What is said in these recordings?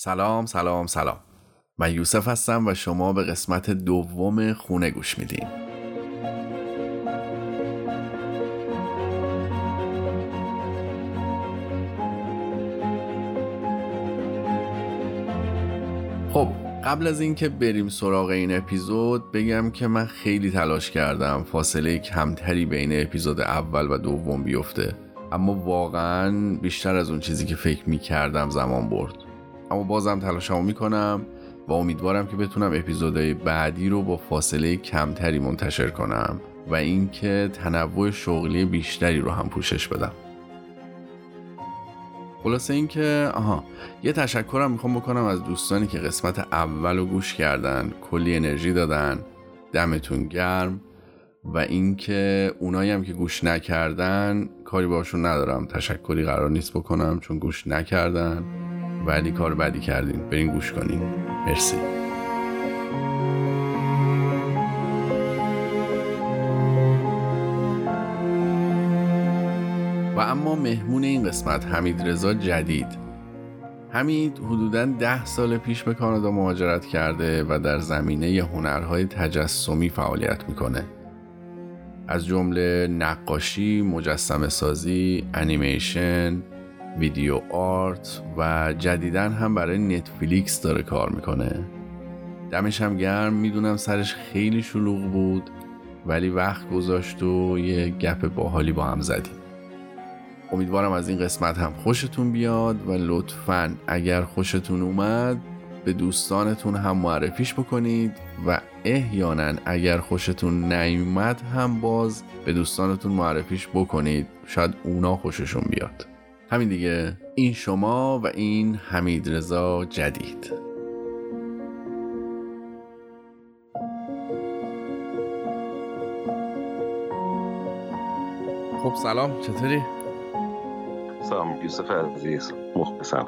سلام سلام سلام. من یوسف هستم و شما به قسمت دوم خونه گوش میدین. خب قبل از اینکه بریم سراغ این اپیزود بگم که من خیلی تلاش کردم فاصله کمتری بین اپیزود اول و دوم بیفته. اما واقعا بیشتر از اون چیزی که فکر می کردم زمان برد. اما بازم تلاشمو می‌کنم و امیدوارم که بتونم اپیزودهای بعدی رو با فاصله کمتری منتشر کنم و اینکه تنوع شغلی بیشتری رو هم پوشش بدم. خلاصه اینکه آها یه تشکرم می‌خوام بکنم از دوستانی که قسمت اول رو گوش کردن کلی انرژی دادن دمتون گرم و اینکه اونایی هم که گوش نکردن کاری باشون ندارم. تشکری قرار نیست بکنم چون گوش نکردن. ولی کار بدی کردین. برین گوش کنین. مرسی. و اما مهمون این قسمت حمید رضا جدید. حمید حدودا ده سال پیش به کانادا مهاجرت کرده و در زمینه هنرهای تجسمی فعالیت می‌کنه. از جمله نقاشی، مجسم سازی، انیمیشن، ویدیو آرت و جدیدن هم برای نتفلیکس داره کار می‌کنه. دمش هم گرم می‌دونم سرش خیلی شلوغ بود ولی وقت گذاشت و یه گپ باحالی با هم زدیم. امیدوارم از این قسمت هم خوشتون بیاد و لطفا اگر خوشتون اومد به دوستانتون هم معرفیش بکنید و احیانا اگر خوشتون نیومد هم باز به دوستانتون معرفیش بکنید. شاید اونا خوششون بیاد. همین دیگه. این شما و این حمید رضا جدید. خب سلام. چطوری؟ سلام یوسف عزیز. مخلصم.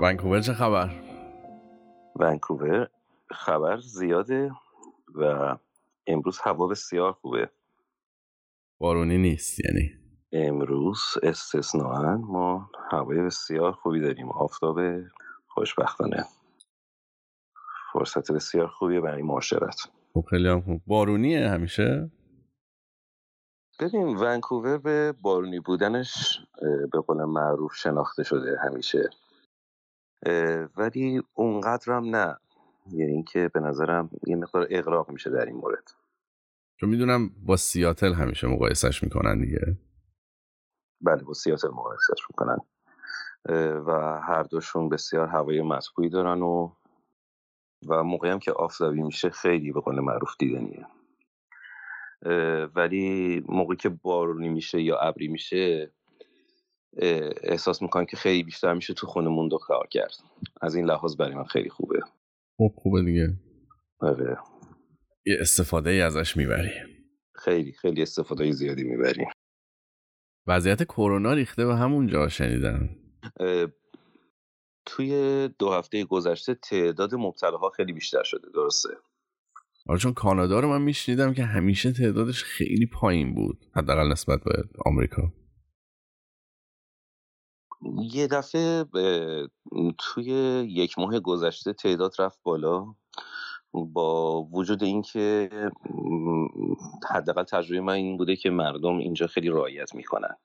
ونکوور چه خبر؟ ونکوور خبر زیاده و امروز هوا بسیار خوبه. بارونی نیست یعنی. امروز استثناا ما هوای بسیار خوبی داریم. آفتاب خوشبختانه. فرصت بسیار خوبیه برای معاشرت. خب خیلی هم خوب. بارونیه همیشه؟ ببین ونکوور به بارونی بودنش به قول معروف شناخته شده همیشه. ولی اونقدرم نه. یعنی اینکه به نظرم یه مقدار اقراق میشه در این مورد. چون می‌دونم با سیاتل همیشه مقایسش می‌کنن دیگه. بله با سیاتل مقایسش می‌کنن. و هر دوشون بسیار هوای مطبوعی دارن و و موقعی هم که آفتابی میشه خیلی به قول معروف دیدنیه. ولی موقعی که بارونی میشه یا ابری میشه احساس می‌کنم که خیلی بیشتر میشه تو خونه موند و کار کرد. از این لحاظ برای من خیلی خوبه. خب خوبه دیگه. آره. یه استفاده ای ازش می‌بری. خیلی خیلی استفاده زیادی می‌بریم وضعیت کرونا ریخته به همون جا شنیدم. توی دو هفته گذشته تعداد مبتلاها خیلی بیشتر شده درسته؟ آره چون کانادا رو من میشنیدم که همیشه تعدادش خیلی پایین بود حداقل نسبت به آمریکا. یه دفعه توی یک ماه گذشته تعداد رفت بالا. با وجود اینکه حداقل تجربه من این بوده که مردم اینجا خیلی رعایت می‌کنن.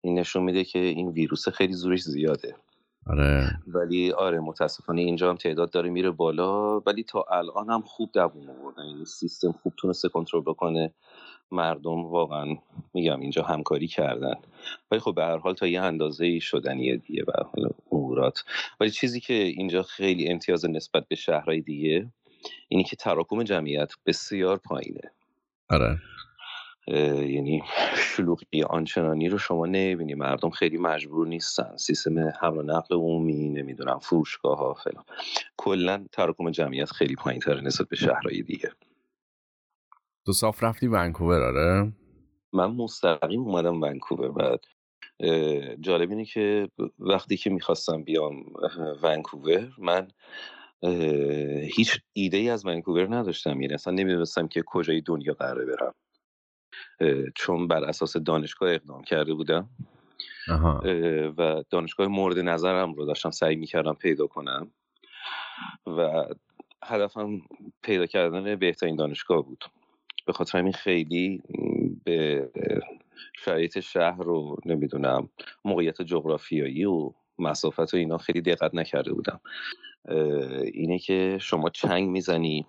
این نشون میده که این ویروس خیلی زورش زیاده. آره. ولی آره متاسفانه اینجا هم تعداد داره میره بالا ولی تا الان هم خوب دووم آوردن یعنی سیستم خوب تونسته کنترل بکنه. مردم واقعا میگم اینجا همکاری کردن. ولی خب به هر حال تا یه اندازه شدنیه دیگه به حال امورات. ولی چیزی که اینجا خیلی امتیاز نسبت به شهرهای دیگه اینی که تراکم جمعیت بسیار پایینه. آره. یعنی شلوغی آنچنانی رو شما نمی‌بینی. مردم خیلی مجبور نیستن. سیستم حمل و نقل عمومی نمی‌دونم فروشگاه ها فلان. کلا تراکم جمعیت خیلی پایین تر نسبت به شهرهای دیگه. تو صاف رفتی ونکوور آره؟ من مستقیم اومدم ونکوور بعد. جالب اینه که وقتی که می‌خواستم بیام ونکوور من هیچ ایده ای از ونکوور نداشتم. یعنی اصلا نمی‌دونستم که کجای دنیا قراره برم. چون بر اساس دانشگاه اقدام کرده بودم. آها. و دانشگاه مورد نظرم رو داشتم سعی می‌کردم پیدا کنم. و هدفم پیدا کردن بهترین دانشگاه بود. به خاطر همین خیلی به شرایط شهر رو نمی‌دونم موقعیت جغرافیایی و مسافت و اینا خیلی دقت نکرده بودم. اینه که شما چنگ می‌زنی.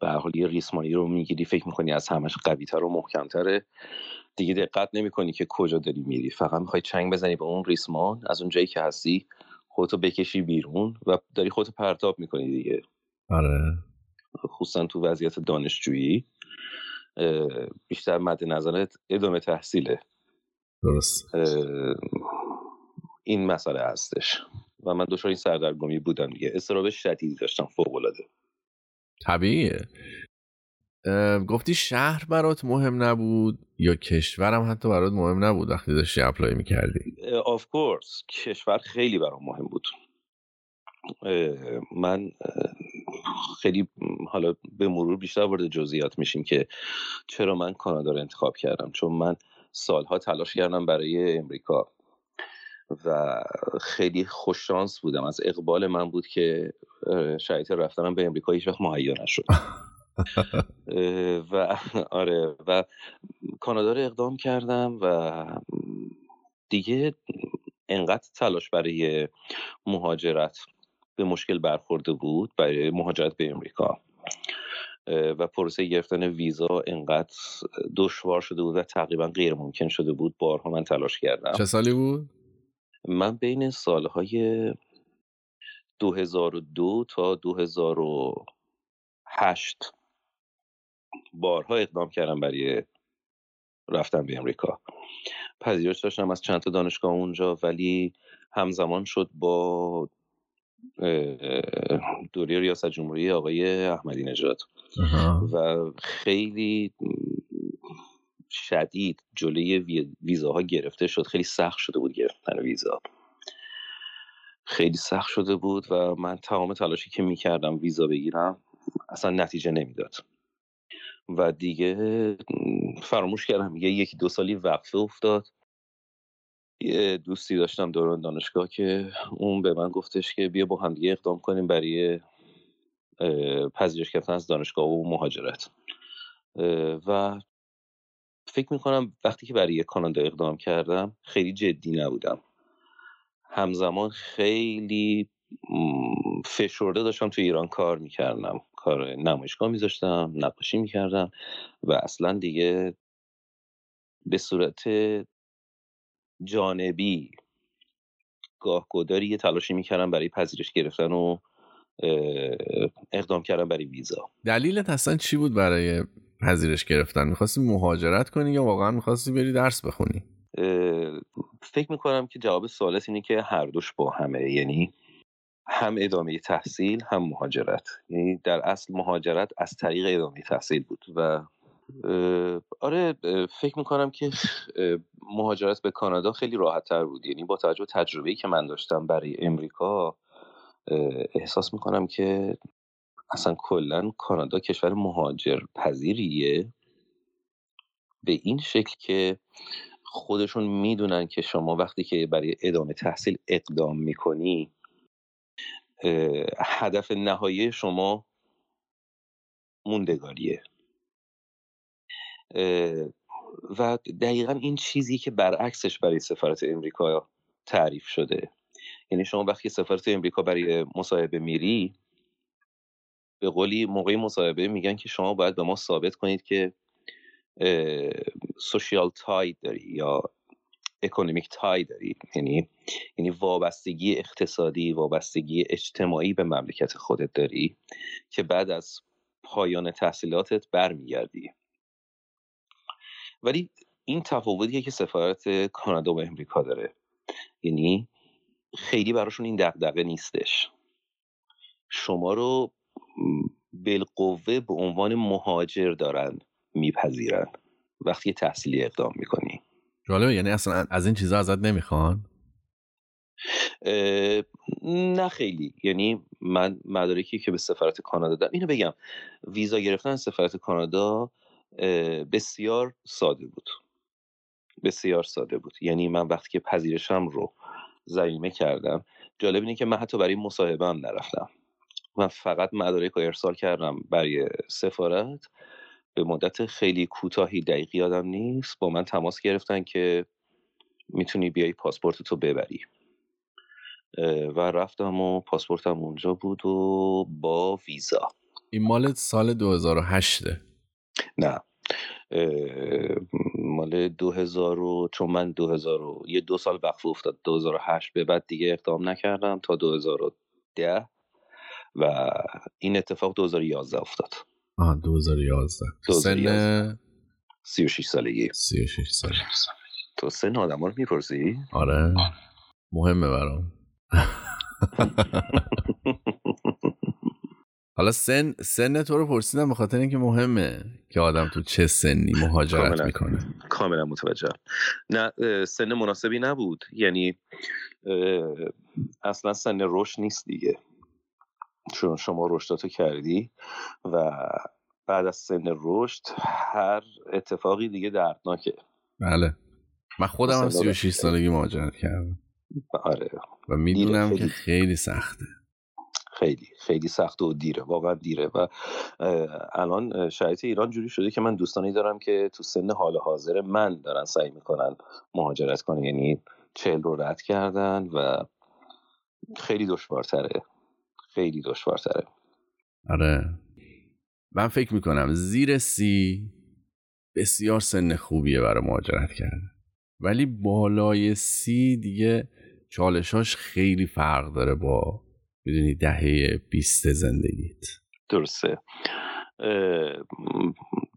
به حال یه ریسمانی رو می‌گیری فکر می‌کنی از همش قویتر و محکمتره. دیگه دقت نمی‌کنی که کجا داری میری. فقط می‌خوای چنگ بزنی به اون ریسمان از اون جایی که هستی خودتو بکشی بیرون و داری خودتو پرتاب می‌کنی دیگه. آره. خصوصا تو وضعیت دانشجویی. بیشتر مد نظرت ادامه تحصیله. درست. این مسئله هستش. و من دچار این سردرگمی بودم دیگه. استراب شدیدی داشتم فوق العاده طبیعیه گفتی شهر برات مهم نبود یا کشورم حتی برات مهم نبود وقتی داشتی اپلای می‌کردی؟ آف کورس کشور خیلی برام مهم بود. من خیلی حالا به مرور بیشتر وارد جزئیات میشیم که چرا من کانادا رو انتخاب کردم. چون من سالها تلاش کردم برای امریکا. و خیلی خوششانس بودم. از اقبال من بود که شرایط رفتنم به امریکا هیچ وقت مهیا نشد. و آره و کانادا رو اقدام کردم و دیگه انقدر تلاش برای مهاجرت به مشکل برخورده بود برای مهاجرت به امریکا. و پروسه گرفتن ویزا انقدر دشوار شده بود و تقریبا غیر ممکن شده بود. بارها من تلاش کردم. چه سالی بود؟ من بین سالهای 2002 تا 2008 بارها اقدام کردم برای رفتن به امریکا. پذیرش داشتم از چند تا دانشگاه اونجا ولی همزمان شد با دوره ریاست جمهوری آقای احمدی نژاد. و خیلی شدید جلوی ویزاها گرفته شد. خیلی سخت شده بود گرفتن ویزا. خیلی سخت شده بود و من تمام تلاشی که می‌کردم ویزا بگیرم اصلا نتیجه نمی‌داد. و دیگه فراموش کردم. یه یکی دو سالی وقفه افتاد. یه دوستی داشتم دوران دانشگاه که اون به من گفتش که بیا با هم دیگه اقدام کنیم برای پذیرش گرفتن از دانشگاه و مهاجرت. و فکر می‌کنم وقتی که برای کانادا اقدام کردم خیلی جدی نبودم. همزمان خیلی فشرده داشتم تو ایران کار می‌کردم. کار نمایشگاه میذاشتم نقاشی می‌کردم و اصلا دیگه به صورت جانبی گاهگداری یه تلاشی می‌کردم برای پذیرش گرفتن و اقدام کردم برای ویزا. دلیلت اصلا چی بود برای پذیرش گرفتن؟ می‌خواستی مهاجرت کنی یا واقعا می‌خواستی بری درس بخونی؟ فکر می‌کنم که جواب سوالت اینه که هر دوش با همه یعنی هم ادامه تحصیل هم مهاجرت. یعنی در اصل مهاجرت از طریق ادامه تحصیل بود و آره فکر می‌کنم که مهاجرت به کانادا خیلی راحت تر بود. یعنی با توجه به تجربه‌ای که من داشتم برای امریکا احساس می‌کنم که اصلا کلا کانادا کشور مهاجر پذیریه به این شکل که خودشون می‌دونن که شما وقتی که برای ادامه تحصیل اقدام می‌کنی هدف نهایی شما موندگاریه. و دقیقا این چیزی که برعکسش برای سفارت امریکا تعریف شده. یعنی شما وقتی سفارت امریکا برای مصاحبه میری به قولی موقعی مصاحبه میگن که شما باید به ما ثابت کنید که سوشیال تای داری یا اکونومیک تای داری. یعنی یعنی وابستگی اقتصادی وابستگی اجتماعی به مملکت خودت داری که بعد از پایان تحصیلاتت برمیگردی. ولی این تفاوتیه که سفارت کانادا و امریکا داره. یعنی خیلی براشون این دغدغه نیستش. شما رو بالقوه به عنوان مهاجر دارن میپذیرن. وقتی تحصیلی اقدام می‌کنی. جالبه یعنی اصلا از این چیزا ازت نمی‌خوان؟ نه خیلی. یعنی من مدارکی که به سفارت کانادا دارم اینو بگم. ویزا گرفتن سفارت کانادا بسیار ساده بود. بسیار ساده بود. یعنی من وقتی که پذیرشم رو زمینه کردم. جالب اینه که من حتی برای مصاحبه هم نرفتم. من فقط مدارک رو ارسال کردم برای سفارت. به مدت خیلی کوتاهی دقیق یادم نیست. با من تماس گرفتن که می‌تونی بیای پاسپورت تو ببری. و رفتم و پاسپورتم اونجا بود و با ویزا. این مال سال 2008 نه. مال 2000 و چون من 2000 و یه دو سال وقف افتاد 2008 به بعد دیگه اقدام نکردم تا 2010 و این اتفاق 2011 افتاد. آه 2011 سن 36 سالگی. 36 سالگی. تو سن آدم رو می‌پرسی؟ آره. مهمه برام. حالا سن سن تو رو پرسیدم به خاطر اینکه مهمه که آدم تو چه سنی مهاجرت می‌کنه. کاملا متوجه نه سن مناسبی نبود. یعنی اصلا سن رشد نیست دیگه. چون شما رشداتو کردی و بعد از سن رشد هر اتفاقی دیگه دردناکه. بله. من خودم هم 36 سالگی مهاجرت کردم. آره. و می‌دونم که خیلی سخته. خیلی خیلی سخت و دیره واقعا دیره و الان شرایط ایران جوری شده که من دوستانی دارم که تو سن حال حاضر من دارن سعی می‌کنن مهاجرت کنن یعنی چهل رو رد کردن و خیلی دشوارتره خیلی دشوارتره. آره. من فکر می‌کنم زیر سی بسیار سن خوبیه برای مهاجرت کردن. ولی بالای سی دیگه چالشاش خیلی فرق داره با می‌دونی دهه بیست زندگیت. درسته.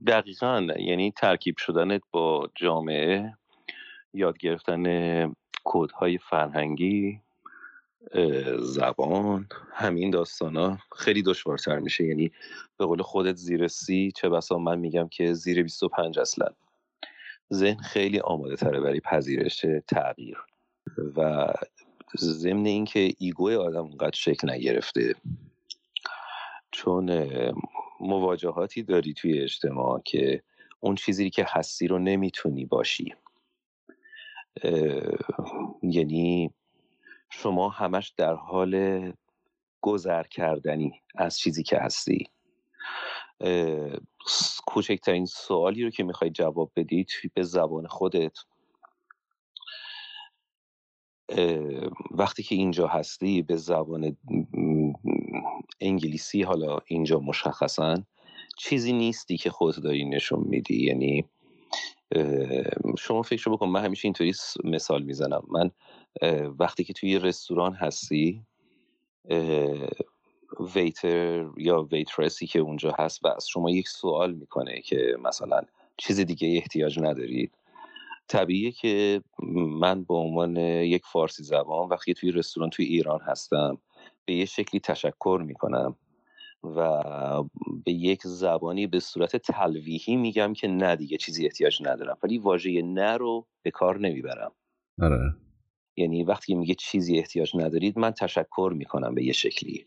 دقیقا یعنی ترکیب شدنت با جامعه یاد گرفتن کودهای فرهنگی زبان همین داستان ها خیلی دشوارتر میشه یعنی به قول خودت زیر سی چه بسا من میگم که زیر 25 اصلا. ذهن خیلی آماده تره برای پذیرش تغییر. و ضمن اینکه ایگوی آدم اونقدر شکل نگرفته. چون مواجهاتی داری توی اجتماع که اون چیزی که هستی رو نمی‌تونی باشی. یعنی شما همش در حال گذر کردنی از چیزی که هستی. کوچکترین سوالی رو که می‌خوای جواب بدی به زبان خودت وقتی که اینجا هستی به زبان انگلیسی حالا اینجا مشخصا چیزی نیستی که خودت داری نشون میدی. یعنی شما فکر بکن من همیشه اینطوری مثال می‌زنم. من وقتی که توی رستوران هستی ویتر یا ویترسی که اونجا هست و از شما یک سوال می‌کنه که مثلا چیز دیگه احتیاج ندارید طبیعیه که من به عنوان یک فارسی زبان وقتی توی رستوران توی ایران هستم به یه شکلی تشکر می‌کنم و به یک زبانی به صورت تلویحی میگم که نه دیگه چیزی احتیاج ندارم. ولی واژه نه رو به کار نمی‌برم. آره. یعنی وقتی میگه چیزی احتیاج ندارید من تشکر می‌کنم به یه شکلی.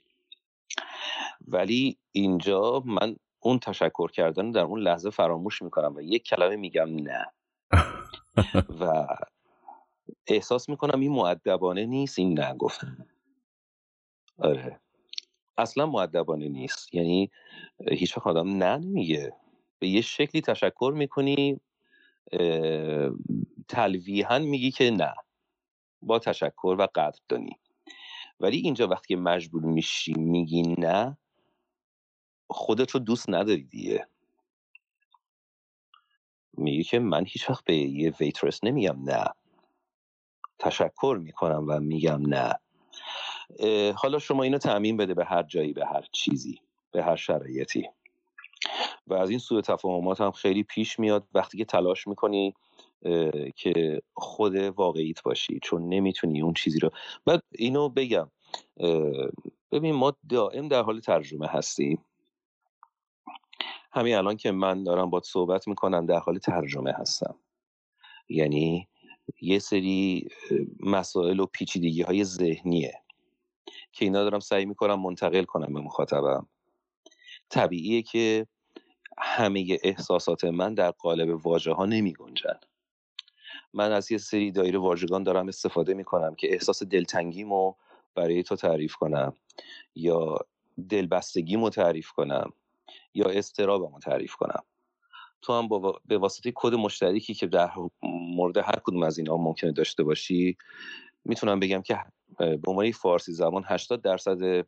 ولی اینجا من اون تشکر کردن در اون لحظه فراموش می‌کنم و یک کلمه میگم نه. و احساس می‌کنم این معدبانه نیست این نه گفتن آره. اصلا معدبانه نیست. یعنی هیچ وقت آدم نه نمیگه. به یه شکلی تشکر می‌کنی تلویحا میگی که نه. با تشکر و قدردانی ولی اینجا وقتی مجبور میشی میگی نه خودت رو دوست نداری دیگه. میگه که من هیچ وقت به یه ویترس نمیگم نه. تشکر می‌کنم و میگم نه. حالا شما اینو تعمین بده به هر جایی به هر چیزی به هر شرایطی. و از این سوء تفاهمات هم خیلی پیش میاد. وقتی که تلاش می‌کنی که خود واقعیت باشی چون نمی‌تونی اون چیزی رو. بعد اینو بگم. ببین ما دائم در حال ترجمه هستیم. همین الان که من دارم با صحبت می‌کنم در حال ترجمه هستم. یعنی یه سری مسائل و پیچیدگی های ذهنیه که اینا دارم سعی می‌کنم منتقل کنم به مخاطبم. طبیعیه که همه احساسات من در قالب واژه ها نمی گنجن. من از یه سری دایره واژگان دارم استفاده می‌کنم که احساس دلتنگیمو برای تو تعریف کنم یا دلبستگی تعریف کنم. یا استرابمو تعریف کنم. تو هم با به واسطه کد مشترکی که در مورد هر کدوم از اینا ممکنه داشته باشی می‌تونم بگم که به عنوان فارسی زبان 80 درصد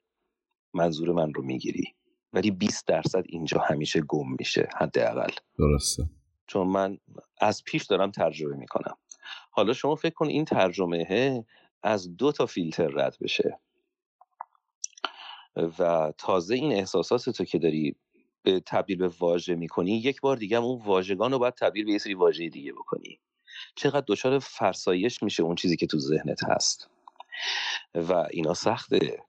منظور من رو می‌گیری. ولی 20 درصد اینجا همیشه گم میشه حداقل. درسته. چون من از پیش دارم ترجمه می‌کنم. حالا شما فکر کن این ترجمه از دو تا فیلتر رد بشه. و تازه این احساسات تو که داری تبدیل به واژه می‌کنی یک بار دیگه هم اون واژگان رو باید تبدیل به یه سری واژه دیگه بکنی. چقدر دچار فرسایش میشه اون چیزی که تو ذهنت هست. و اینا سخته.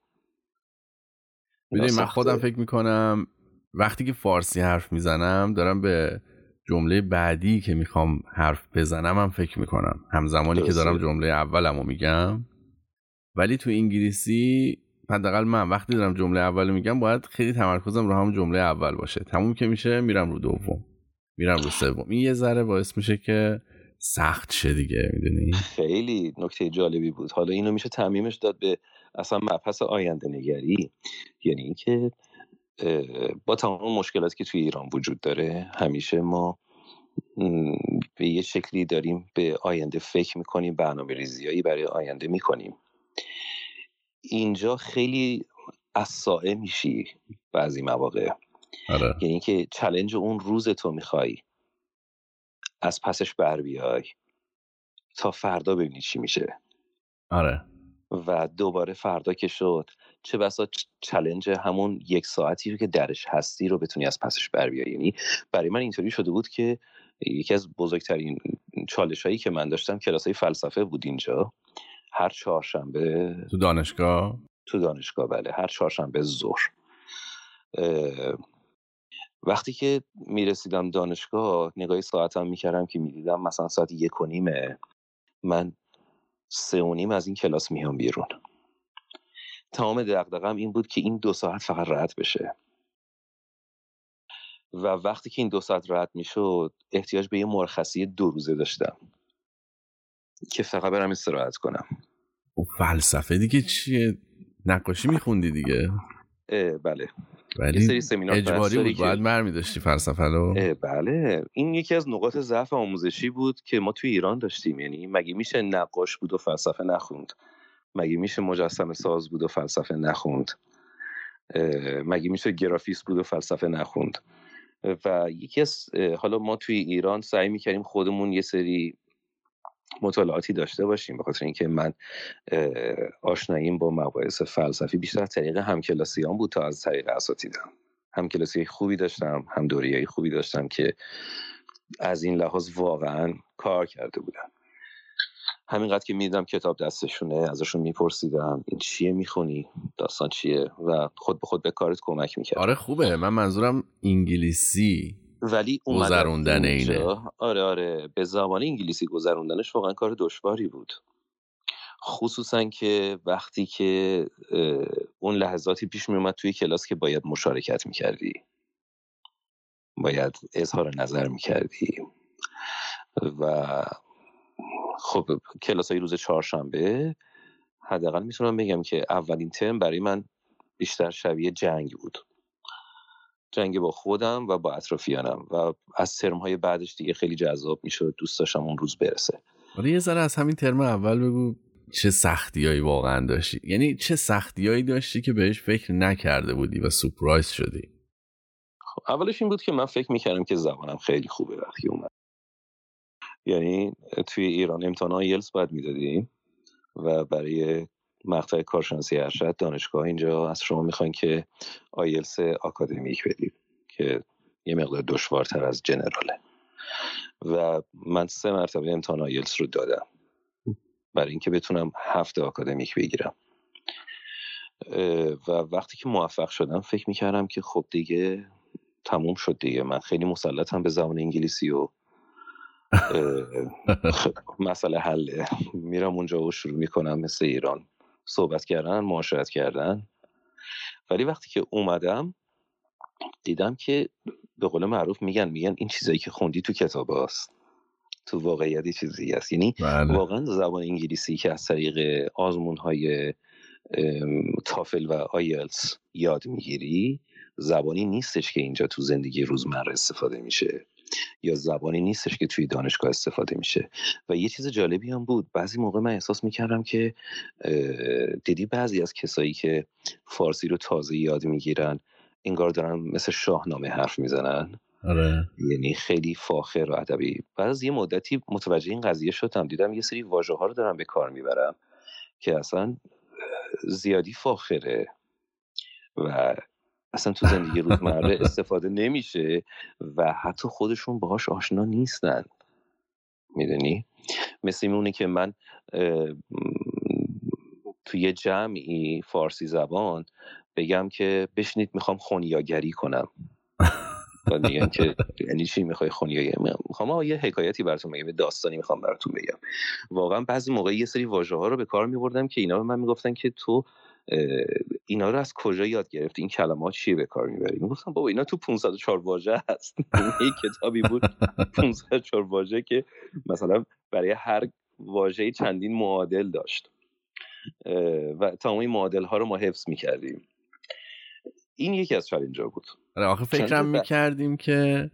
می‌دونی من خودم فکر می‌کنم وقتی که فارسی حرف می‌زنم دارم به جمله بعدی که می‌خوام حرف بزنم هم فکر می‌کنم. همزمانی که دارم جمله اولمو میگم. ولی تو انگلیسی حداقل من وقتی دارم جمله اول میگم باید خیلی تمرکزم رو هم جمله اول باشه. تموم که میشه میرم رو دوم. میرم رو سوم. این یه ذره باعث میشه که سخت شه دیگه می‌دونی؟ خیلی نکته جالبی بود. حالا اینو میشه تعمیمش داد به اصلا مبحث آینده نگری. یعنی اینکه با تمام مشکلاتی که توی ایران وجود داره همیشه ما به یه شکلی داریم به آینده فکر می‌کنیم برنامه ریزیایی برای آینده می‌کنیم. اینجا خیلی اسائه میشی بعضی مواقع. آره. یعنی اینکه چلنج اون روز تو می‌خوای. از پسش بر بیای. تا فردا ببینی چی میشه. آره. و دوباره فردا که شد چه بسا چلنج همون یک ساعتی رو که درش هستی رو بتونی از پسش بر بیای. یعنی برای من اینطوری شده بود که یکی از بزرگترین چالش هایی که من داشتم کلاس های فلسفه بود اینجا. هر چهارشنبه تو دانشگاه؟ تو دانشگاه بله هر چهارشنبه ظهر. وقتی که می‌رسیدم دانشگاه نگاهی ساعتم می‌کردم که می‌دیدم مثلا ساعت یک و نیمه من سه و نیم از این کلاس میام بیرون. تمام دقدقم این بود که این دو ساعت فقط رد بشه. و وقتی که این دو ساعت رد می‌شد احتیاج به یه مرخصی دو روزه داشتم که فقط برم استراحت کنم. و خب فلسفه دیگه چیه؟ نقاشی میخوندی دیگه؟ بله. ولی اجباری بود باید مرمی داشتی فلسفه رو. بله. این یکی از نقاط ضعف آموزشی بود که ما توی ایران داشتیم. یعنی مگه میشه نقاش بود و فلسفه نخوند؟ مگه میشه مجسم ساز بود و فلسفه نخوند؟ مگه میشه گرافیست بود و فلسفه نخوند؟ و یکی از حالا ما توی ایران سعی می‌کردیم خودمون یه سری مطالعاتی داشته باشیم به خاطر اینکه من آشناییم با مباحث فلسفی. بیشتر از طریق همکلاسیان بود تا از طریق اساتیدم. همکلاسی خوبی داشتم هم دوریایی خوبی داشتم که از این لحاظ واقعا کار کرده بودن همینقدر که می‌دیدم کتاب دستشونه ازشون میپرسیدم این چیه می‌خونی؟ داستان چیه؟ و خود به خود به کارت کمک می‌کرد آره خوبه. من منظورم انگلیسی. ولی گذروندن اینه. آره آره. به زبان انگلیسی گذروندنش واقعا کار دشواری بود. خصوصا که وقتی که اون لحظاتی پیش میومد توی کلاس که باید مشارکت می‌کردی. باید اظهار نظر می‌کردی. و خب کلاس های روز چهارشنبه حداقل می‌تونم بگم که اولین ترم برای من بیشتر شبیه جنگ بود. جنگ با خودم و با اطرافیانم و از ترم های بعدش دیگه خیلی جذاب می‌شد دوست داشتم اون روز برسه. ولی یه ذره از همین ترم اول بگو چه سختیایی واقعا داشتی. یعنی چه سختیایی داشتی که بهش فکر نکرده بودی و سپرایز شدی؟ خب اولش این بود که من فکر می‌کردم که زبانم خیلی خوبه وقتی اومد. یعنی توی ایران امتحان یلس باید می‌دادیم و برای مقطع کارشناسی ارشد دانشگاه اینجا از شما می‌خوان که آیلس آکادمیک بدید که یه مقدار دشوارتر از جنراله. و من سه مرتبه امتحان آیلس رو دادم. برای اینکه بتونم هفته آکادمیک بگیرم. و وقتی که موفق شدم فکر می‌کردم که خب دیگه تموم شد دیگه. من خیلی مسلطم به زبان انگلیسی و مسئله حله. میرم اونجا و شروع می‌کنم مثل ایران. صحبت کردن معاشرت کردن. ولی وقتی که اومدم دیدم که به قول معروف میگن میگن این چیزایی که خوندی تو کتاب هست تو واقعیت چیزی هست. یعنی بله. واقعا زبان انگلیسی که از طریق آزمون های تافل و آیلز یاد می‌گیری زبانی نیستش که اینجا تو زندگی روزمره استفاده میشه. یا زبانی نیستش که توی دانشگاه استفاده میشه. و یه چیز جالبی هم بود. بعضی موقع من احساس می‌کردم که دیدی بعضی از کسایی که فارسی رو تازه یاد می‌گیرن انگار دارن مثل شاهنامه حرف می‌زنن. آره. یعنی خیلی فاخر و ادبی. بعد از یه مدتی متوجه این قضیه شدم. دیدم یه سری واژه ها رو دارم به کار می‌برم که اصلا زیادی فاخره. و اصلا تو زندگی روزمره استفاده نمیشه و حتی خودشون باهاش آشنا نیستن. می‌دونی؟ مثل میمونه که من تو یه جمعی فارسی زبان بگم که بشنید می‌خوام خونیاگری کنم. و میگن که یعنی چی می‌خوای خونیاگری می‌خوام یه حکایتی براتون بگم داستانی می‌خوام براتون بگم. واقعا بعضی موقع یه سری واژه ها رو به کار میبردم که اینا به من می‌گفتن که تو اینا رو از کجا یاد گرفتی؟ این کلمات چیه به کار می‌بری می‌گفتم بابا اینا تو 504 واژه هست. یه کتابی بود 504 واژه که مثلا برای هر واژه چندین معادل داشت. و تمام این معادل ها رو ما حفظ می‌کردیم. این یکی از چالنج بود. آره آخه فکرم می‌کردیم که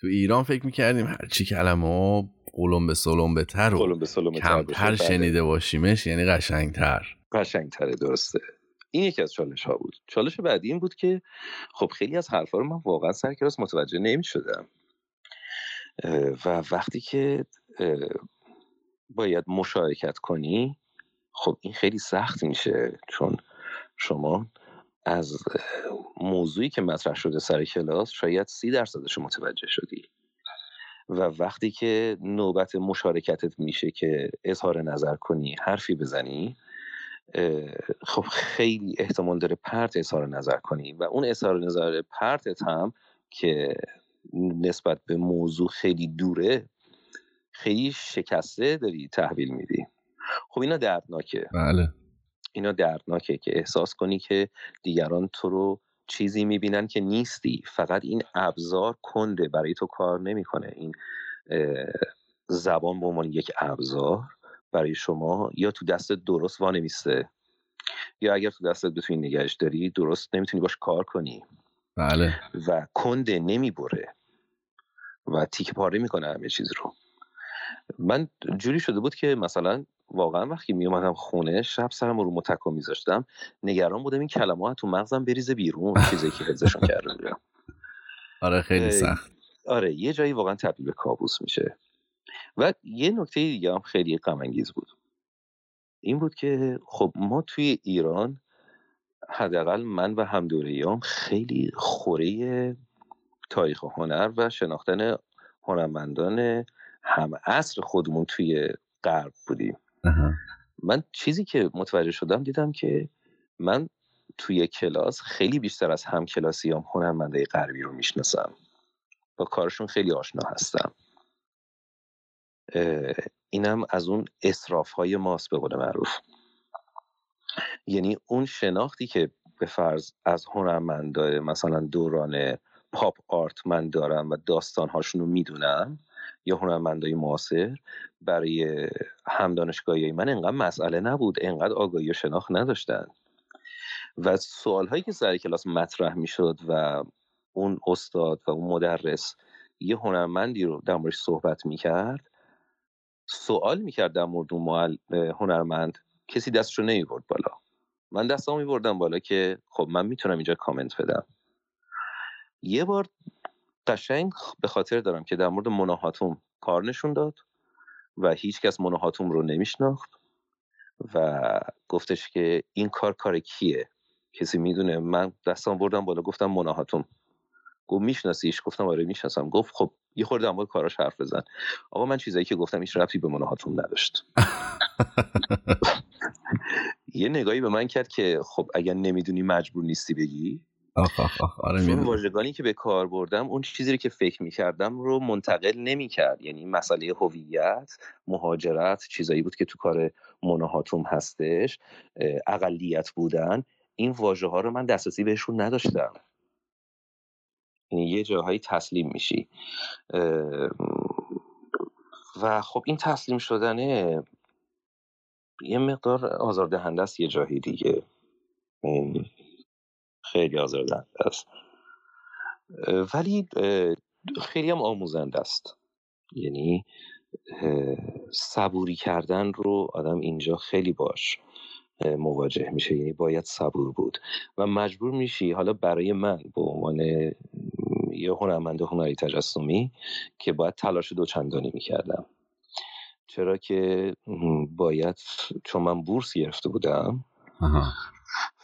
تو ایران فکر می‌کردیم هرچی کلمه قلم به سلم بتر و کمتر بله. شنیده باشیمش یعنی قشنگتر. قشنگتره درسته. این یکی از چالش ها بود. چالش بعدی این بود که خب خیلی از حرفا رو من واقعا سر کلاس متوجه نمی شدم و وقتی که باید مشارکت کنی خب این خیلی سخت میشه. چون شما از موضوعی که مطرح شده سر کلاس شاید سی درصدش متوجه شدی. و وقتی که نوبت مشارکتت میشه که اظهار نظر کنی حرفی بزنی خب خیلی احتمال داره پرت اظهار نظر کنی و اون اظهار نظر پرتت هم که نسبت به موضوع خیلی دوره خیلی شکسته داری تحویل میدی. خب اینا دردناکه. بله. اینا دردناکه که احساس کنی که دیگران تو رو چیزی می‌بینن که نیستی. فقط این ابزار کنده برای تو کار نمی‌کنه. این زبان به عنوان یک ابزار. برای شما یا تو دست درست وانمیسته یا اگر تو دستت بتونی نگهش داری درست نمی‌تونی باش کار کنی. بله. و کنده نمی‌بره. و تیک پاره می‌کنه همه چیز رو. من جوری شده بود که مثلا واقعا وقتی می اومدم خونه شب سرم رو متکا میذاشتم. نگران بودم این کلمات تو مغزم بریزه بیرون چیزی که حفظشون کرده بودم آره خیلی سخت. آره یه جایی واقعا تبدیل به کابوس میشه. و یه نکته دیگه هم خیلی غم بود. این بود که خب ما توی ایران حداقل من و همدوریام خیلی خوره تاریخ و هنر و شناختن هنرمندان هم عصر خودمون توی غرب بودیم. من چیزی که متوجه شدم دیدم که من توی کلاس خیلی بیشتر از هم کلاسیام هنرمنده غربی رو می‌شناسم. با کارشون خیلی آشنا هستم. اینم از اون اصراف های ماست به قول معروف. یعنی اون شناختی که به فرض از هنرمندای مثلا دوران پاپ آرت من دارم و داستانهاشون رو می‌دونم یا هنرمندای معاصر برای هم دانشگاهی من انقدر مسئله نبود انقدر آگاهی و شناخت نداشتن. و سوال هایی که سر کلاس مطرح می‌شد و اون استاد و اون مدرس یه هنرمندی رو در موردش صحبت می‌کرد سوال می‌کرد در مورد اون هنرمند. کسی دستشو نمی‌برد بالا. من دستمو میبردم بالا که خب من می‌تونم اینجا کامنت بدم. یه بار قشنگ به خاطر دارم که در مورد مناهاتوم کار نشون داد و هیچ کس مناهاتوم رو نمیشناخت و گفتش که این کار کار کیه؟ کسی می‌دونه. من دستم بردم بالا گفتم مناهاتوم. گفت میشناسیش؟ گفتم آره می‌شناسم. گفت خب یه خورده مورد کاراش حرف بزن. آقا من چیزایی که گفتم هیچ ربطی به مناهاتوم نداشت. یه نگاهی به من کرد که خب اگر نمی‌دونی مجبور نیستی بگی. آخ آخ آخ آره چون واژگانی که به کار بردم اون چیزی رو که فکر می‌کردم رو منتقل نمی‌کرد. یعنی مسئله هویت مهاجرت چیزایی بود که تو کار مناهاتوم هستش اقلیت بودن این واژه ها رو من دسترسی بهشون نداشتم. یعنی یه جاهایی تسلیم میشی. و خب این تسلیم شدنه یه مقدار آزاردهنده است یه جاهی دیگه. خیلی آزاردهنده است. ولی خیلی هم آموزنده است. یعنی صبوری کردن رو آدم اینجا خیلی باش مواجه میشه. یعنی باید صبور بود. و مجبور میشی. حالا برای من به عنوان یه هنرمند هنری تجسمی که باید تلاش دوچندانی می‌کردم. چرا که باید چون من بورس گرفته بودم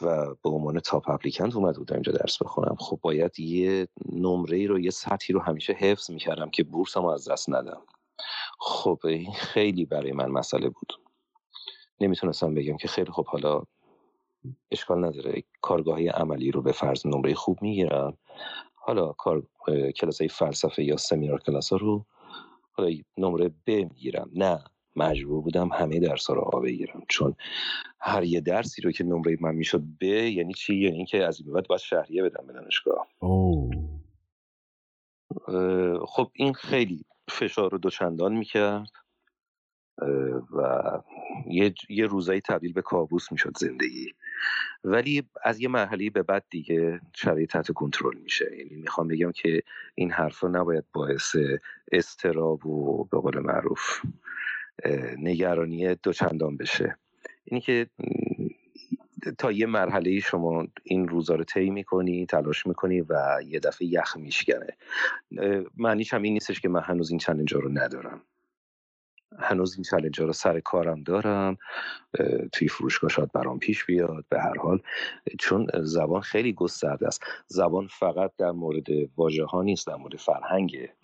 و به عنوان تاپ اپلیکنت اومده بودم اینجا درس بخونم خب باید یه نمره ای رو یه سطحی رو همیشه حفظ می‌کردم که بورسم از دست ندم. خب این خیلی برای من مسئله بود. نمی‌تونستم بگم که خیلی خب حالا اشکال نداره. کارگاهی عملی رو به فرض نمره خوب می‌گیرم. حالا کار کلاس های فلسفه یا سمینار کلاس ها رو حالا نمره ب می‌گیرم. نه مجبور بودم همه درس ها رو آ بگیرم. چون هر یه درسی رو که نمره من می‌شد ب یعنی چی؟ یعنی اینکه از این بعد باید شهریه بدم به دانشگاه. خب این خیلی فشار رو دوچندان می‌کرد و یه, یه روزایی تبدیل به کابوس می‌شد زندگی. ولی از یه مرحله به بعد دیگه شرایط تحت کنترل میشه. یعنی می‌خوام بگم که این حرفا نباید باعث استراب و به قول معروف نگرانی دوچندان بشه. اینی که تا یه مرحله شما این روزا رو طی می‌کنی تلاش می‌کنی و یه دفعه یخ میشکنه. معنیش هم این نیستش که من هنوز این چلنج رو ندارم. هنوز این چلنج رو سر کارم دارم توی فروشگاه شاید برام پیش بیاد به هر حال. چون زبان خیلی گسترده است. زبان فقط در مورد واژه ها نیست در مورد فرهنگه